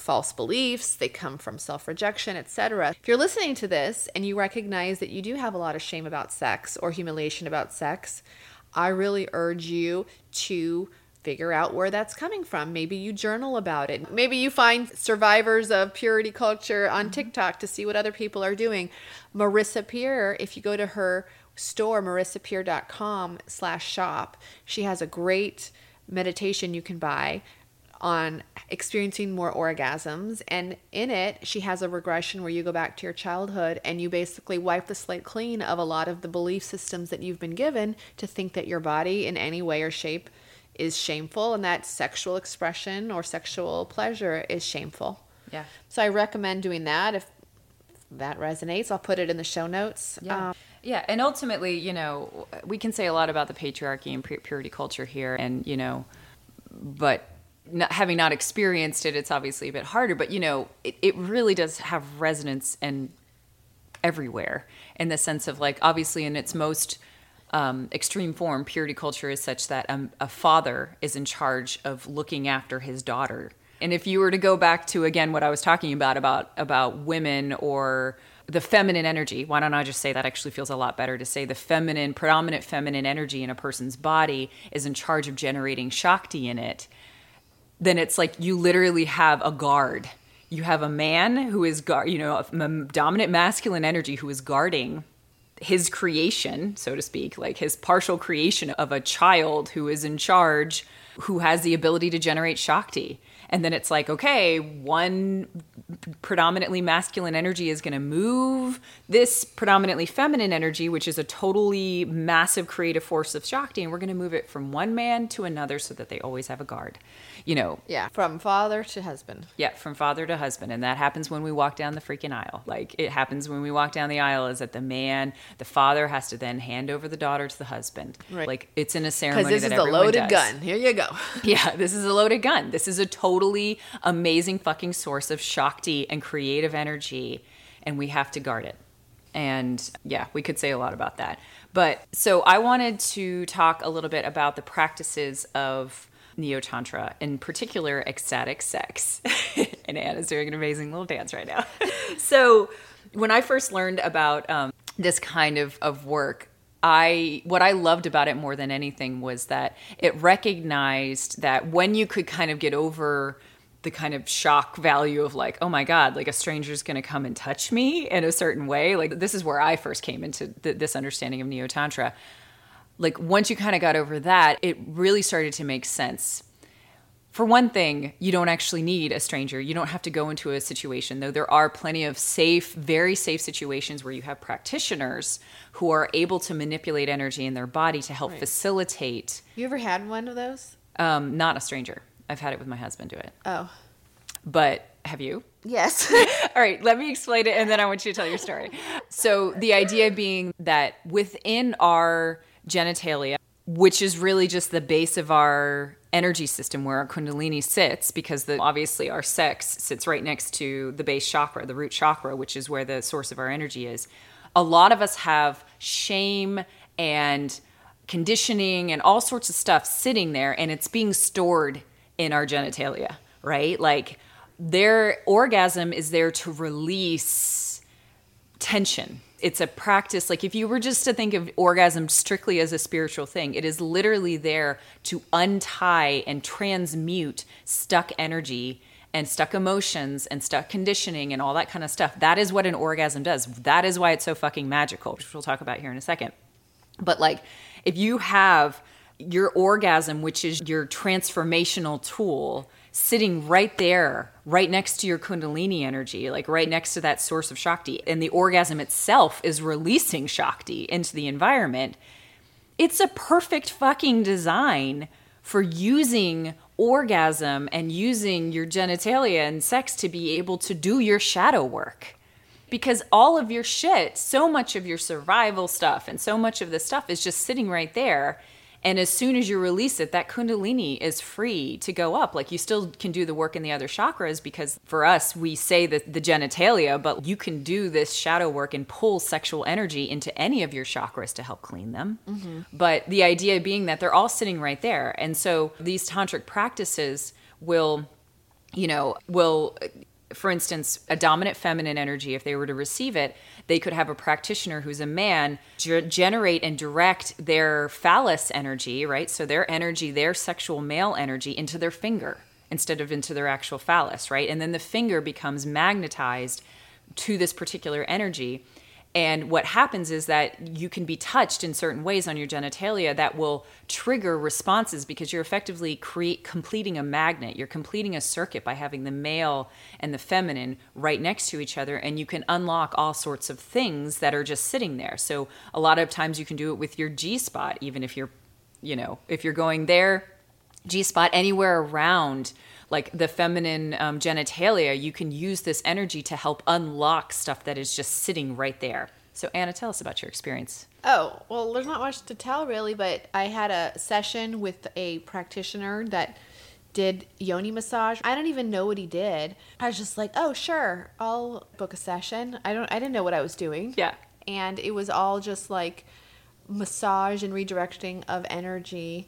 false beliefs, they come from self-rejection, etc. If you're listening to this and you recognize that you do have a lot of shame about sex or humiliation about sex, I really urge you to figure out where that's coming from. Maybe you journal about it. Maybe you find survivors of purity culture on mm-hmm. TikTok to see what other people are doing. Marissa Peer, if you go to her store, marissapeer.com slash shop, she has a great meditation you can buy on experiencing more orgasms. And in it, she has a regression where you go back to your childhood and you basically wipe the slate clean of a lot of the belief systems that you've been given to think that your body in any way or shape is shameful and that sexual expression or sexual pleasure is shameful. Yeah. So I recommend doing that if that resonates. I'll put it in the show notes. Yeah. Um, yeah, and ultimately, you know, we can say a lot about the patriarchy and purity culture here, and you know, but not, having not experienced it, it's obviously a bit harder. But you know, it, it really does have resonance and everywhere in the sense of like, obviously, in its most um, extreme form, purity culture is such that um, a father is in charge of looking after his daughter. And if you were to go back to again what I was talking about about about women or the feminine energy, why don't I just say that actually feels a lot better to say the feminine, predominant feminine energy in a person's body is in charge of generating Shakti in it, then it's like you literally have a guard. You have a man who is guard, you know, dominant masculine energy who is guarding his creation, so to speak, like his partial creation of a child who is in charge, who has the ability to generate Shakti. And then it's like, okay, one predominantly masculine energy is going to move this predominantly feminine energy, which is a totally massive creative force of Shakti, and we're going to move it from one man to another so that they always have a guard. You know, yeah, from father to husband. yeah, from father to husband. And that happens when we walk down the freaking aisle. Like it happens when we walk down the aisle is that the man, the father has to then hand over the daughter to the husband. Right. Like it's in a ceremony Because this that is a loaded does. gun. Here you go. Yeah, this is a loaded gun. This is a totally amazing fucking source of Shakti and creative energy, and we have to guard it. And yeah, we could say a lot about that. But so I wanted to talk a little bit about the practices of Neo Tantra, in particular ecstatic sex. and Anna's doing an amazing little dance right now. so when I first learned about um, this kind of, of work, I what I loved about it more than anything was that it recognized that when you could kind of get over the kind of shock value of like, oh my God, like a stranger's going to come and touch me in a certain way. Like this is where I first came into th- this understanding of neo tantra. Like once you kind of got over that, it really started to make sense for one thing, you don't actually need a stranger. You don't have to go into a situation, though there are plenty of safe, very safe situations where you have practitioners who are able to manipulate energy in their body to help facilitate, You ever had one of those? um, not a stranger. I've had it with my husband do it. Oh. But have you? Yes. All right, let me explain it and then I want you to tell your story. So, the idea being that within our genitalia, which is really just the base of our energy system where our kundalini sits because the obviously our sex sits right next to the base chakra, the root chakra, which is where the source of our energy is. A lot of us have shame and conditioning and all sorts of stuff sitting there and it's being stored in our genitalia, right? Like their orgasm is there to release tension. It's a practice. Like if you were just to think of orgasm strictly as a spiritual thing, it is literally there to untie and transmute stuck energy and stuck emotions and stuck conditioning and all that kind of stuff. That is what an orgasm does. That is why it's so fucking magical, which we'll talk about here in a second. But like if you have your orgasm, which is your transformational tool, sitting right there, right next to your Kundalini energy, like right next to that source of Shakti, and the orgasm itself is releasing Shakti into the environment, it's a perfect fucking design for using orgasm and using your genitalia and sex to be able to do your shadow work. Because all of your shit, so much of your survival stuff and so much of this stuff is just sitting right there. And as soon as you release it, that Kundalini is free to go up. Like you still can do the work in the other chakras because for us, we say that the genitalia, but you can do this shadow work and pull sexual energy into any of your chakras to help clean them. Mm-hmm. But the idea being that they're all sitting right there. And so these tantric practices will, you know, will for instance, a dominant feminine energy, if they were to receive it, they could have a practitioner who's a man ge- generate and direct their phallus energy, right? So their energy, their sexual male energy, into their finger instead of into their actual phallus, right? And then the finger becomes magnetized to this particular energy. And what happens is that you can be touched in certain ways on your genitalia that will trigger responses because you're effectively create, completing a magnet. You're completing a circuit by having the male and the feminine right next to each other, and you can unlock all sorts of things that are just sitting there. So a lot of times you can do it with your G spot, even if you're, you know, if you're going there, G spot anywhere around like the feminine um, genitalia, you can use this energy to help unlock stuff that is just sitting right there. So, Anna, tell us about your experience. Oh, well, there's not much to tell really, but I had a session with a practitioner that did yoni massage. I don't even know what he did. I was just like, "Oh, sure. I'll book a session." I don't I didn't know what I was doing. Yeah. And it was all just like massage and redirecting of energy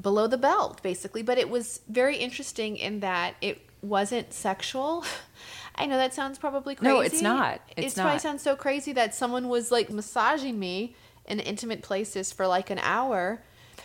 below the belt basically, but it was very interesting in that it wasn't sexual. I know that sounds probably crazy. No, it's not. It's probably not. sounds so crazy that someone was like massaging me in intimate places for like an hour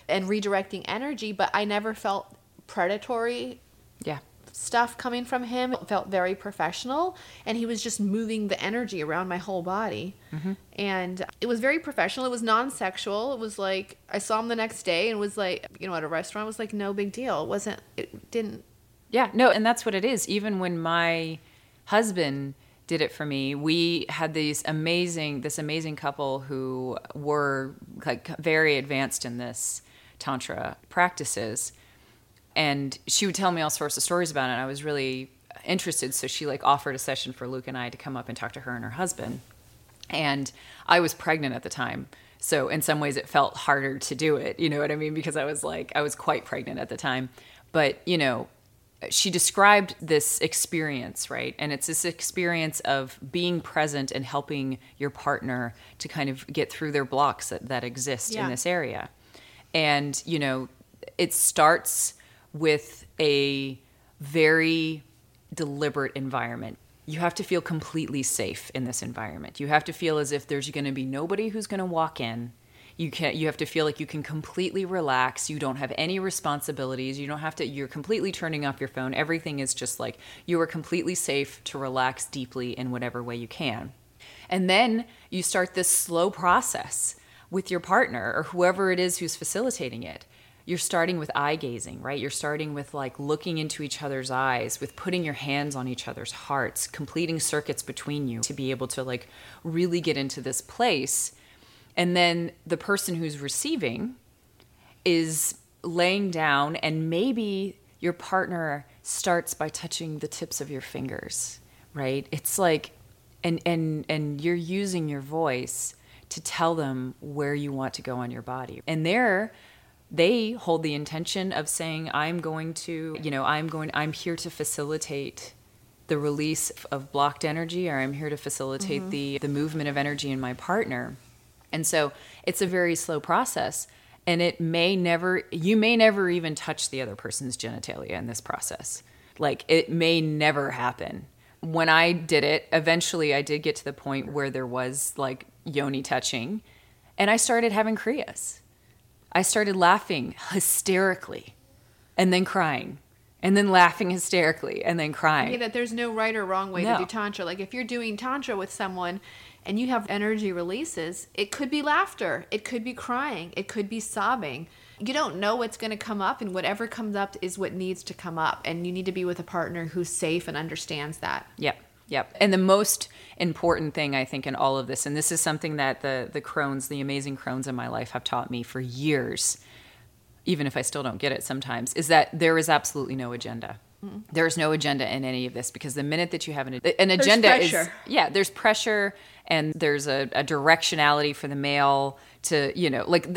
and redirecting energy, but I never felt predatory Yeah. Stuff coming from him. It felt very professional, and he was just moving the energy around my whole body. Mm-hmm. And it was very professional. It was non sexual. It was like, I saw him the next day and was like, you know, at a restaurant, it was like, no big deal. It wasn't, it didn't, Yeah, no, and that's what it is. Even when my husband did it for me, we had these amazing, this amazing couple who were like very advanced in this tantra practices, and she would tell me all sorts of stories about it. And I was really interested, so she like offered a session for Luke and I to come up and talk to her and her husband. And I was pregnant at the time. So in some ways it felt harder to do it, you know what I mean? Because I was like, I was quite pregnant at the time. But, you know, she described this experience, right? And it's this experience of being present and helping your partner to kind of get through their blocks that, that exist Yeah. in this area. And, you know, it starts with a very deliberate environment. You have to feel completely safe in this environment. You have to feel as if there's going to be nobody who's going to walk in. You can you have to feel like you can completely relax. You don't have any responsibilities. You don't have to you're completely turning off your phone. Everything is just like you are completely safe to relax deeply in whatever way you can. And then you start this slow process with your partner or whoever it is who's facilitating it. You're starting with eye gazing, right? You're starting with like looking into each other's eyes, with putting your hands on each other's hearts, completing circuits between you to be able to like really get into this place. And then the person who's receiving is laying down and maybe your partner starts by touching the tips of your fingers right it's like and and and you're using your voice to tell them where you want to go on your body and there they hold the intention of saying i'm going to you know i'm going i'm here to facilitate the release of blocked energy or i'm here to facilitate mm-hmm. the the movement of energy in my partner and so it's a very slow process. And it may never, you may never even touch the other person's genitalia in this process. Like it may never happen. When I did it, eventually I did get to the point where there was like yoni touching and I started having kriyas. I started laughing hysterically and then crying and then laughing hysterically and then crying. Yeah, that there's no right or wrong way No. to do tantra. Like if you're doing tantra with someone and you have energy releases, it could be laughter, it could be crying, it could be sobbing. You don't know what's going to come up, and whatever comes up is what needs to come up. And you need to be with a partner who's safe and understands that. Yep. Yep. And the most important thing I think in all of this, and this is something that the the crones, the amazing crones in my life have taught me for years, even if I still don't get it sometimes, is that there is absolutely no agenda. Mm-hmm. There's no agenda in any of this because the minute that you have an, an agenda is yeah, there's pressure and there's a, a directionality for the male to you know like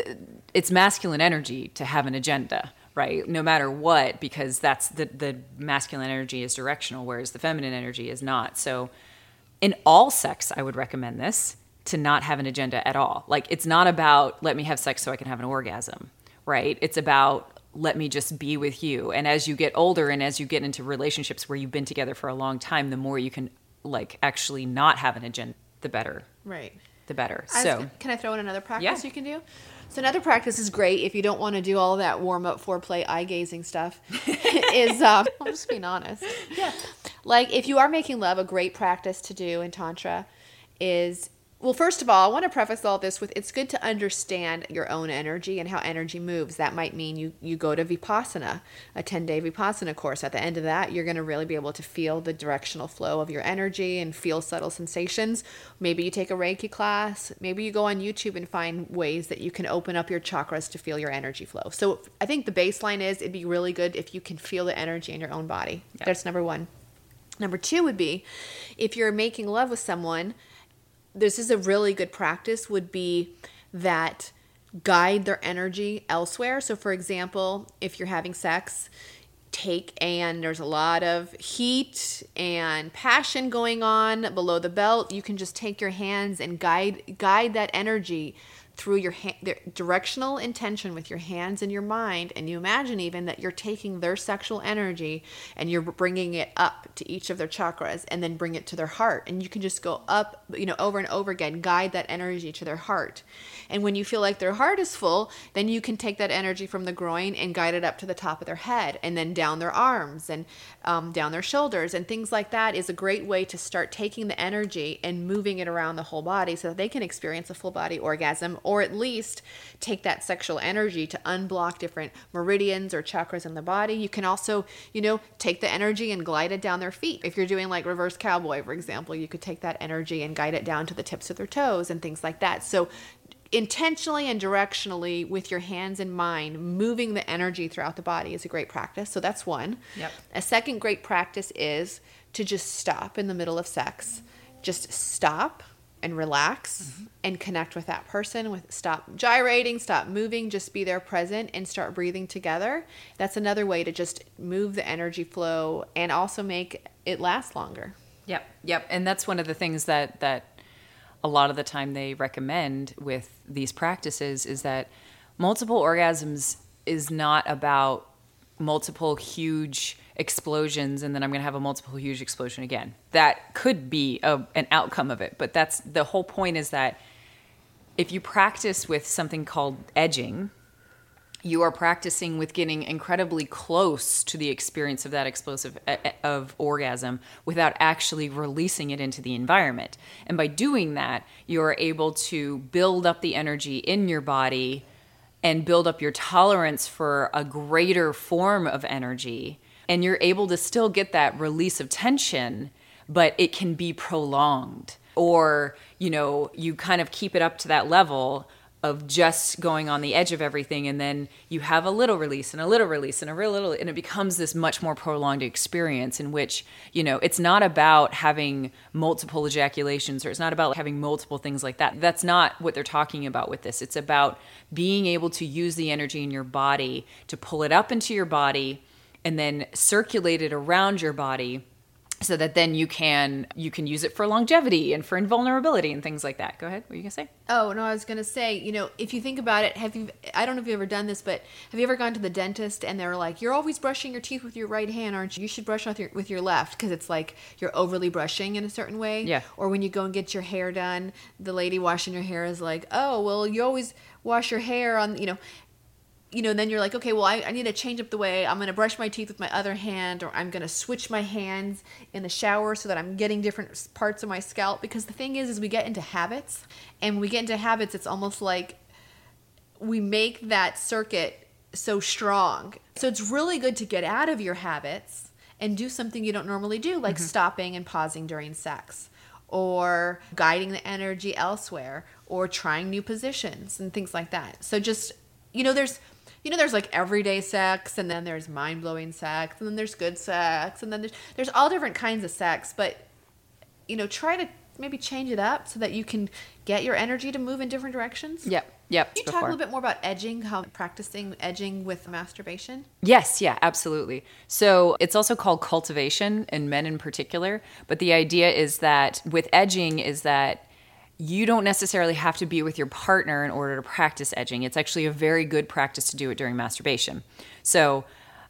it's masculine energy to have an agenda right no matter what because that's the the masculine energy is directional whereas the feminine energy is not so in all sex i would recommend this to not have an agenda at all like it's not about let me have sex so i can have an orgasm right it's about let me just be with you and as you get older and as you get into relationships where you've been together for a long time the more you can like actually not have an agenda the better Right. the better I so can I throw in another practice Yeah. you can do? So another practice is great if you don't want to do all that warm up foreplay eye gazing stuff. is um, I'm just being honest. Yeah. Like if you are making love, a great practice to do in tantra is Well, first of all, I want to preface all this with it's good to understand your own energy and how energy moves. That might mean you you go to Vipassana, a 10-day Vipassana course. At the end of that, you're going to really be able to feel the directional flow of your energy and feel subtle sensations. Maybe you take a Reiki class, maybe you go on YouTube and find ways that you can open up your chakras to feel your energy flow. So, I think the baseline is it'd be really good if you can feel the energy in your own body. That's number 1. Number 2 would be if you're making love with someone, this is a really good practice would be that guide their energy elsewhere. So, for example, if you're having sex, take and there's a lot of heat and passion going on below the belt, you can just take your hands and guide guide that energy through your their directional intention with your hands and your mind, and you imagine even that you're taking their sexual energy and you're bringing it up to each of their chakras, and then bring it to their heart, and you can just go up, you know, over and over again, guide that energy to their heart, and when you feel like their heart is full, then you can take that energy from the groin and guide it up to the top of their head, and then down their arms and um, down their shoulders, and things like that is a great way to start taking the energy and moving it around the whole body so that they can experience a full body orgasm or at least take that sexual energy to unblock different meridians or chakras in the body. You can also, you know, take the energy and glide it down their feet. If you're doing like reverse cowboy, for example, you could take that energy and guide it down to the tips of their toes and things like that. So, intentionally and directionally with your hands and mind moving the energy throughout the body is a great practice so that's one Yep. a second great practice is to just stop in the middle of sex just stop and relax mm-hmm. and connect with that person with stop gyrating stop moving just be there present and start breathing together. That's another way to just move the energy flow and also make it last longer. Yep, yep, and that's one of the things that that a lot of the time they recommend with these practices is that multiple orgasms is not about multiple huge explosions and then I'm going to have a multiple huge explosion again. That could be a, an outcome of it, but that's the whole point is that if you practice with something called edging, you are practicing with getting incredibly close to the experience of that explosive of orgasm without actually releasing it into the environment and by doing that you are able to build up the energy in your body and build up your tolerance for a greater form of energy and you're able to still get that release of tension but it can be prolonged. Or you know you kind of keep it up to that level of just going on the edge of everything and then you have a little release and a little release and a real little and it becomes this much more prolonged experience in which you know it's not about having multiple ejaculations or it's not about having multiple things like that. That's not what they're talking about with this. It's about being able to use the energy in your body to pull it up into your body and then circulate it around your body so that then you can you can use it for longevity and for invulnerability and things like that go ahead what are you gonna say Oh no, I was gonna say, you know, if you think about it, have you? I don't know if you've ever done this, but have you ever gone to the dentist and they're like, "You're always brushing your teeth with your right hand, aren't you? You should brush with your with your left because it's like you're overly brushing in a certain way." Yeah. Or when you go and get your hair done, the lady washing your hair is like, "Oh, well, you always wash your hair on, you know." You know, then you're like, okay, well, I, I need to change up the way I'm going to brush my teeth with my other hand, or I'm going to switch my hands in the shower so that I'm getting different parts of my scalp. Because the thing is, is we get into habits, and when we get into habits, it's almost like we make that circuit so strong. So it's really good to get out of your habits and do something you don't normally do, like mm-hmm. stopping and pausing during sex, or guiding the energy elsewhere, or trying new positions and things like that. So just, you know, there's you know there's like everyday sex and then there's mind-blowing sex and then there's good sex and then there's there's all different kinds of sex but you know try to maybe change it up so that you can get your energy to move in different directions Yep. Yep. Can you talk a little bit more about edging how practicing edging with masturbation Yes, yeah, absolutely. So it's also called cultivation in men in particular. But the idea is that with edging is that you don't necessarily have to be with your partner in order to practice edging. It's actually a very good practice to do it during masturbation. So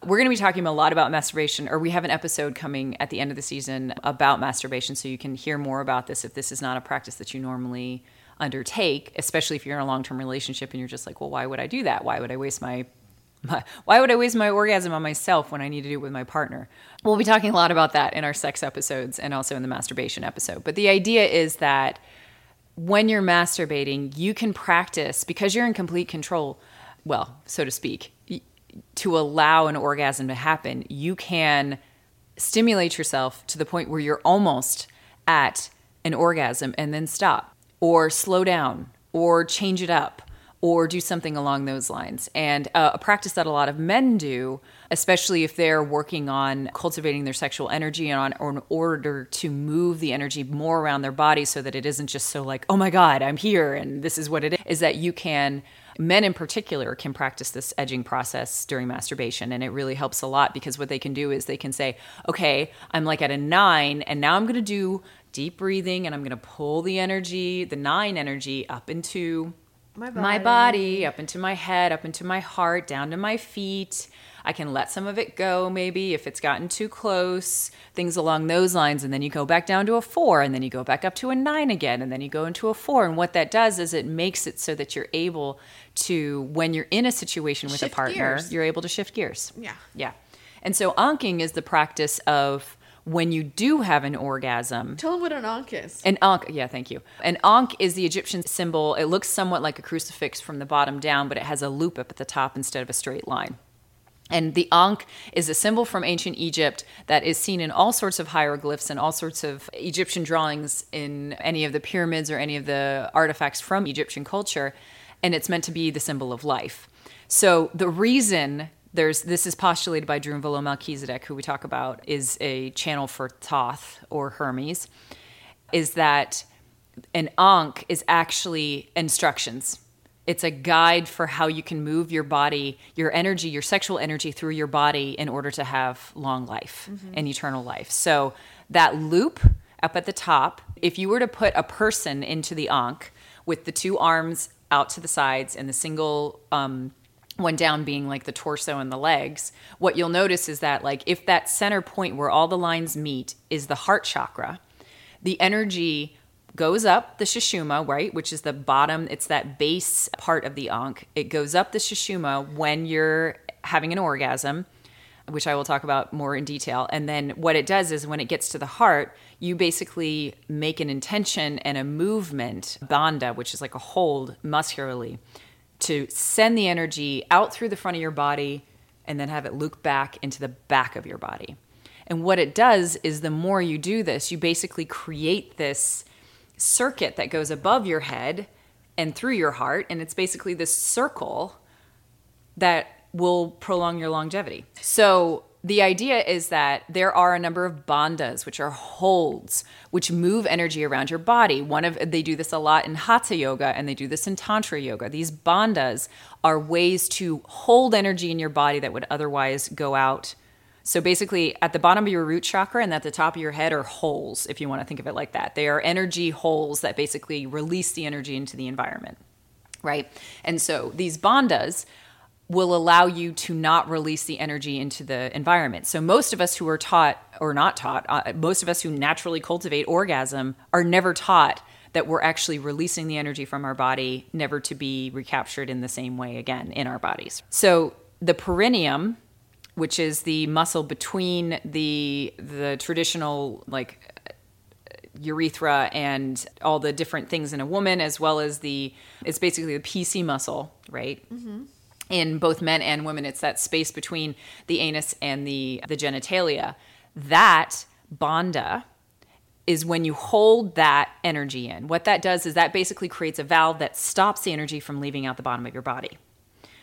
we're going to be talking a lot about masturbation, or we have an episode coming at the end of the season about masturbation, so you can hear more about this if this is not a practice that you normally undertake, especially if you're in a long term relationship and you're just like, well, why would I do that? Why would I waste my my, why would I waste my orgasm on myself when I need to do it with my partner? We'll be talking a lot about that in our sex episodes and also in the masturbation episode. But the idea is that when you're masturbating, you can practice because you're in complete control, well, so to speak, to allow an orgasm to happen. You can stimulate yourself to the point where you're almost at an orgasm and then stop or slow down or change it up or do something along those lines. And uh, a practice that a lot of men do, especially if they're working on cultivating their sexual energy and on or in order to move the energy more around their body so that it isn't just so like, oh my God, I'm here and this is what it is, is that you can men in particular can practice this edging process during masturbation and it really helps a lot because what they can do is they can say okay i'm like at a nine and now i'm going to do deep breathing and i'm going to pull the energy the nine energy up into My my body. up into my head up into my heart down to my feet. I can let some of it go maybe if it's gotten too close things along those lines and then you go back down to a four and then you go back up to a nine again and then you go into a four. And what that does is it makes it so that you're able to when you're in a situation with Shift a partner gears. you're able to shift gears. Yeah. yeah. And so anking is the practice of when you do have an orgasm Tell them what an ankh is. an ankh, yeah, thank you. An ankh is the Egyptian symbol. It looks somewhat like a crucifix from the bottom down, but it has a loop up at the top instead of a straight line. And the ankh is a symbol from ancient Egypt that is seen in all sorts of hieroglyphs and all sorts of Egyptian drawings in any of the pyramids or any of the artifacts from Egyptian culture. And it's meant to be the symbol of life. So the reason there's this is postulated by Drunvalo Melchizedek, who we talk about, is a channel for Thoth or Hermes, is that an ankh is actually instructions. It's a guide for how you can move your body, your energy, your sexual energy through your body in order to have long life and eternal life. So that loop up at the top, if you were to put a person into the ankh with the two arms out to the sides and the single um, one down being like the torso and the legs, what you'll notice is that like if that center point where all the lines meet is the heart chakra, the energy goes up the sushumna, right, which is the bottom, it's that base part of the ankh. It goes up the sushumna when you're having an orgasm, which I will talk about more in detail. And then what it does is when it gets to the heart, you basically make an intention and a movement, bandha, which is like a hold muscularly, to send the energy out through the front of your body and then have it loop back into the back of your body. And what it does is the more you do this, you basically create this circuit that goes above your head and through your heart. And it's basically this circle that will prolong your longevity. So the idea is that there are a number of bandhas, which are holds, which move energy around your body. One of they do this a lot in hatha yoga and they do this in tantra yoga. These bandhas are ways to hold energy in your body that would otherwise go out. So basically, at the bottom of your root chakra and at the top of your head are holes, if you want to think of it like that. They are energy holes that basically release the energy into the environment right? And so these bandhas will allow you to not release the energy into the environment. So most of us who are taught or not taught, uh, most of us who naturally cultivate orgasm are never taught that we're actually releasing the energy from our body never to be recaptured in the same way again in our bodies. So the perineum which is the muscle between the the traditional like urethra and all the different things in a woman, as well as the, it's basically the PC muscle, right? In both men and women, it's that space between the anus and the, the genitalia. That bandha is when you hold that energy in. What that does is that basically creates a valve that stops the energy from leaving out the bottom of your body.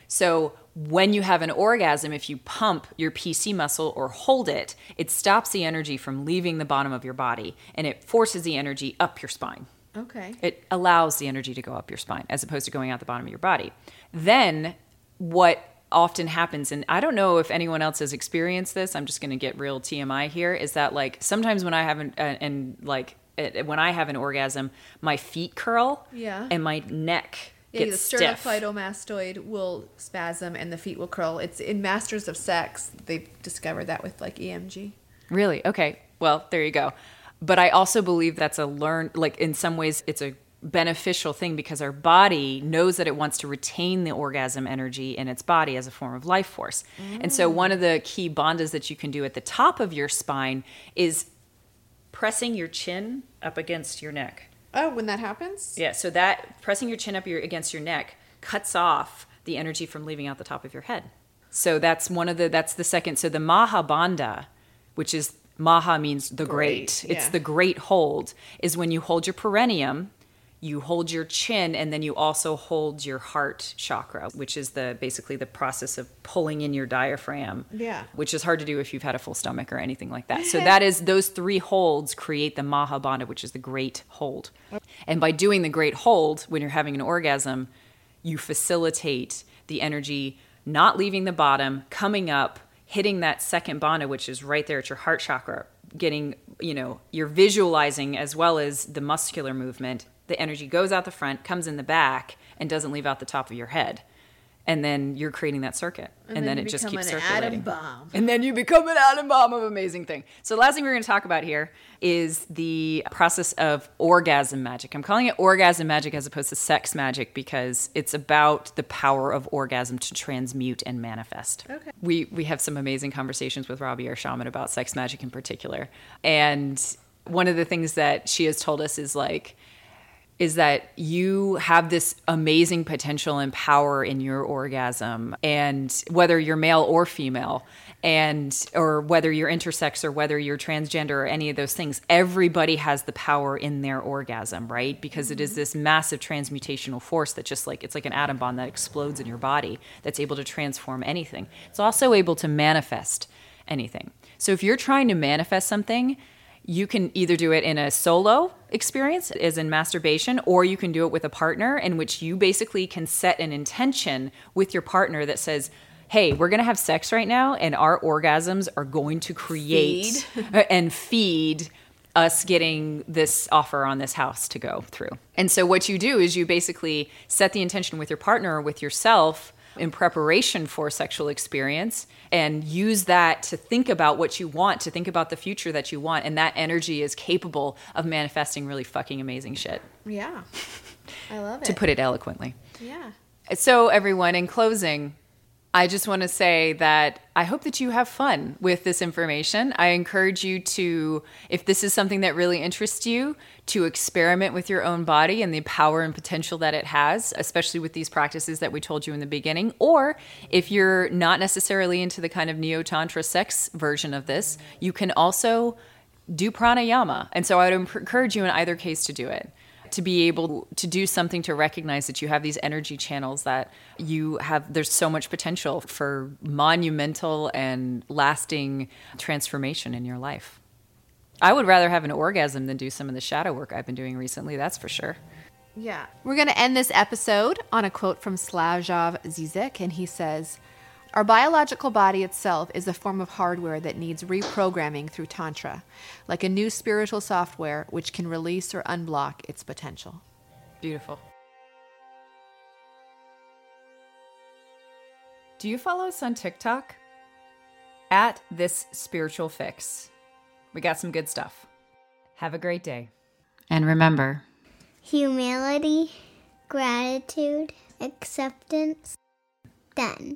So when you have an orgasm, if you pump your PC muscle or hold it, it stops the energy from leaving the bottom of your body and it forces the energy up your spine. Okay. It allows the energy to go up your spine as opposed to going out the bottom of your body. Then what often happens and I don't know if anyone else has experienced this, I'm just going to get real TMI here is that like sometimes when I have an uh, and like uh, when I have an orgasm, my feet curl Yeah. and my neck Yeah, the gets sternocleidomastoid will spasm and the feet will curl. It's in Masters of Sex. They've discovered that with like EMG. Really? Okay. Well, there you go. But I also believe that's a learn like in some ways it's a beneficial thing because our body knows that it wants to retain the orgasm energy in its body as a form of life force. And so one of the key bandhas that you can do at the top of your spine is pressing your chin up against your neck. Oh, when that happens? Yeah, so that pressing your chin up your, against your neck cuts off the energy from leaving out the top of your head. So that's one of the that's the second. So the Mahabandha, which is Maha means the great. Great, It's yeah. the great hold is when you hold your perineum, you hold your chin and then you also hold your heart chakra, which is the basically the process of pulling in your diaphragm. Yeah. Which is hard to do if you've had a full stomach or anything like that. So that is those three holds create the Mahabandha, which is the great hold. And by doing the great hold when you're having an orgasm, you facilitate the energy not leaving the bottom, coming up, hitting that second bandha, which is right there at your heart chakra, getting, you know, you're visualizing as well as the muscular movement. The energy goes out the front, comes in the back, and doesn't leave out the top of your head. And then you're creating that circuit. And, then, you it just keeps circulating. And then you become an atom bomb of amazing thing. So the last thing we're going to talk about here is the process of orgasm magic. I'm calling it orgasm magic as opposed to sex magic because it's about the power of orgasm to transmute and manifest. Okay. We we have some amazing conversations with Robbie, our shaman, about sex magic in particular. And one of the things that she has told us is like is that you have this amazing potential and power in your orgasm and whether you're male or female and or whether you're intersex or whether you're transgender or any of those things everybody has the power in their orgasm right? Because it is mm-hmm. this massive transmutational force that just like it's like an atom bomb that explodes in your body that's able to transform anything. It's also able to manifest anything. So if you're trying to manifest something you can either do it in a solo experience, is in masturbation, or you can do it with a partner, in which you basically can set an intention with your partner that says, Hey, we're gonna have sex right now, and our orgasms are going to create and feed us getting this offer on this house to go through. And so, what you do is you basically set the intention with your partner or with yourself in preparation for sexual experience and use that to think about what you want, to think about the future that you want. And that energy is capable of manifesting really fucking amazing shit, Yeah. I love it. to put it eloquently. yeah. So, everyone, in closing, I just want to say that I hope that you have fun with this information. I encourage you to, if this is something that really interests you, to experiment with your own body and the power and potential that it has, especially with these practices that we told you in the beginning. Or if you're not necessarily into the kind of neo tantra sex version of this, you can also do pranayama. And so I would encourage you in either case to do it to be able to do something to recognize that you have these energy channels that you have there's so much potential for monumental and lasting transformation in your life. I would rather have an orgasm than do some of the shadow work i've been doing recently that's for sure. Yeah. We're going to end this episode on a quote from Slavoj Zizek, and he says, Our biological body itself is a form of hardware that needs reprogramming through Tantra, like a new spiritual software which can release or unblock its potential. beautiful do you follow us on tiktok at this spiritual fix we got some good stuff have a great day and remember Humility, gratitude, acceptance. Done.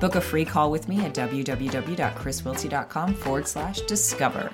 book a free call with me at www.chriswilty.com forward slash discover.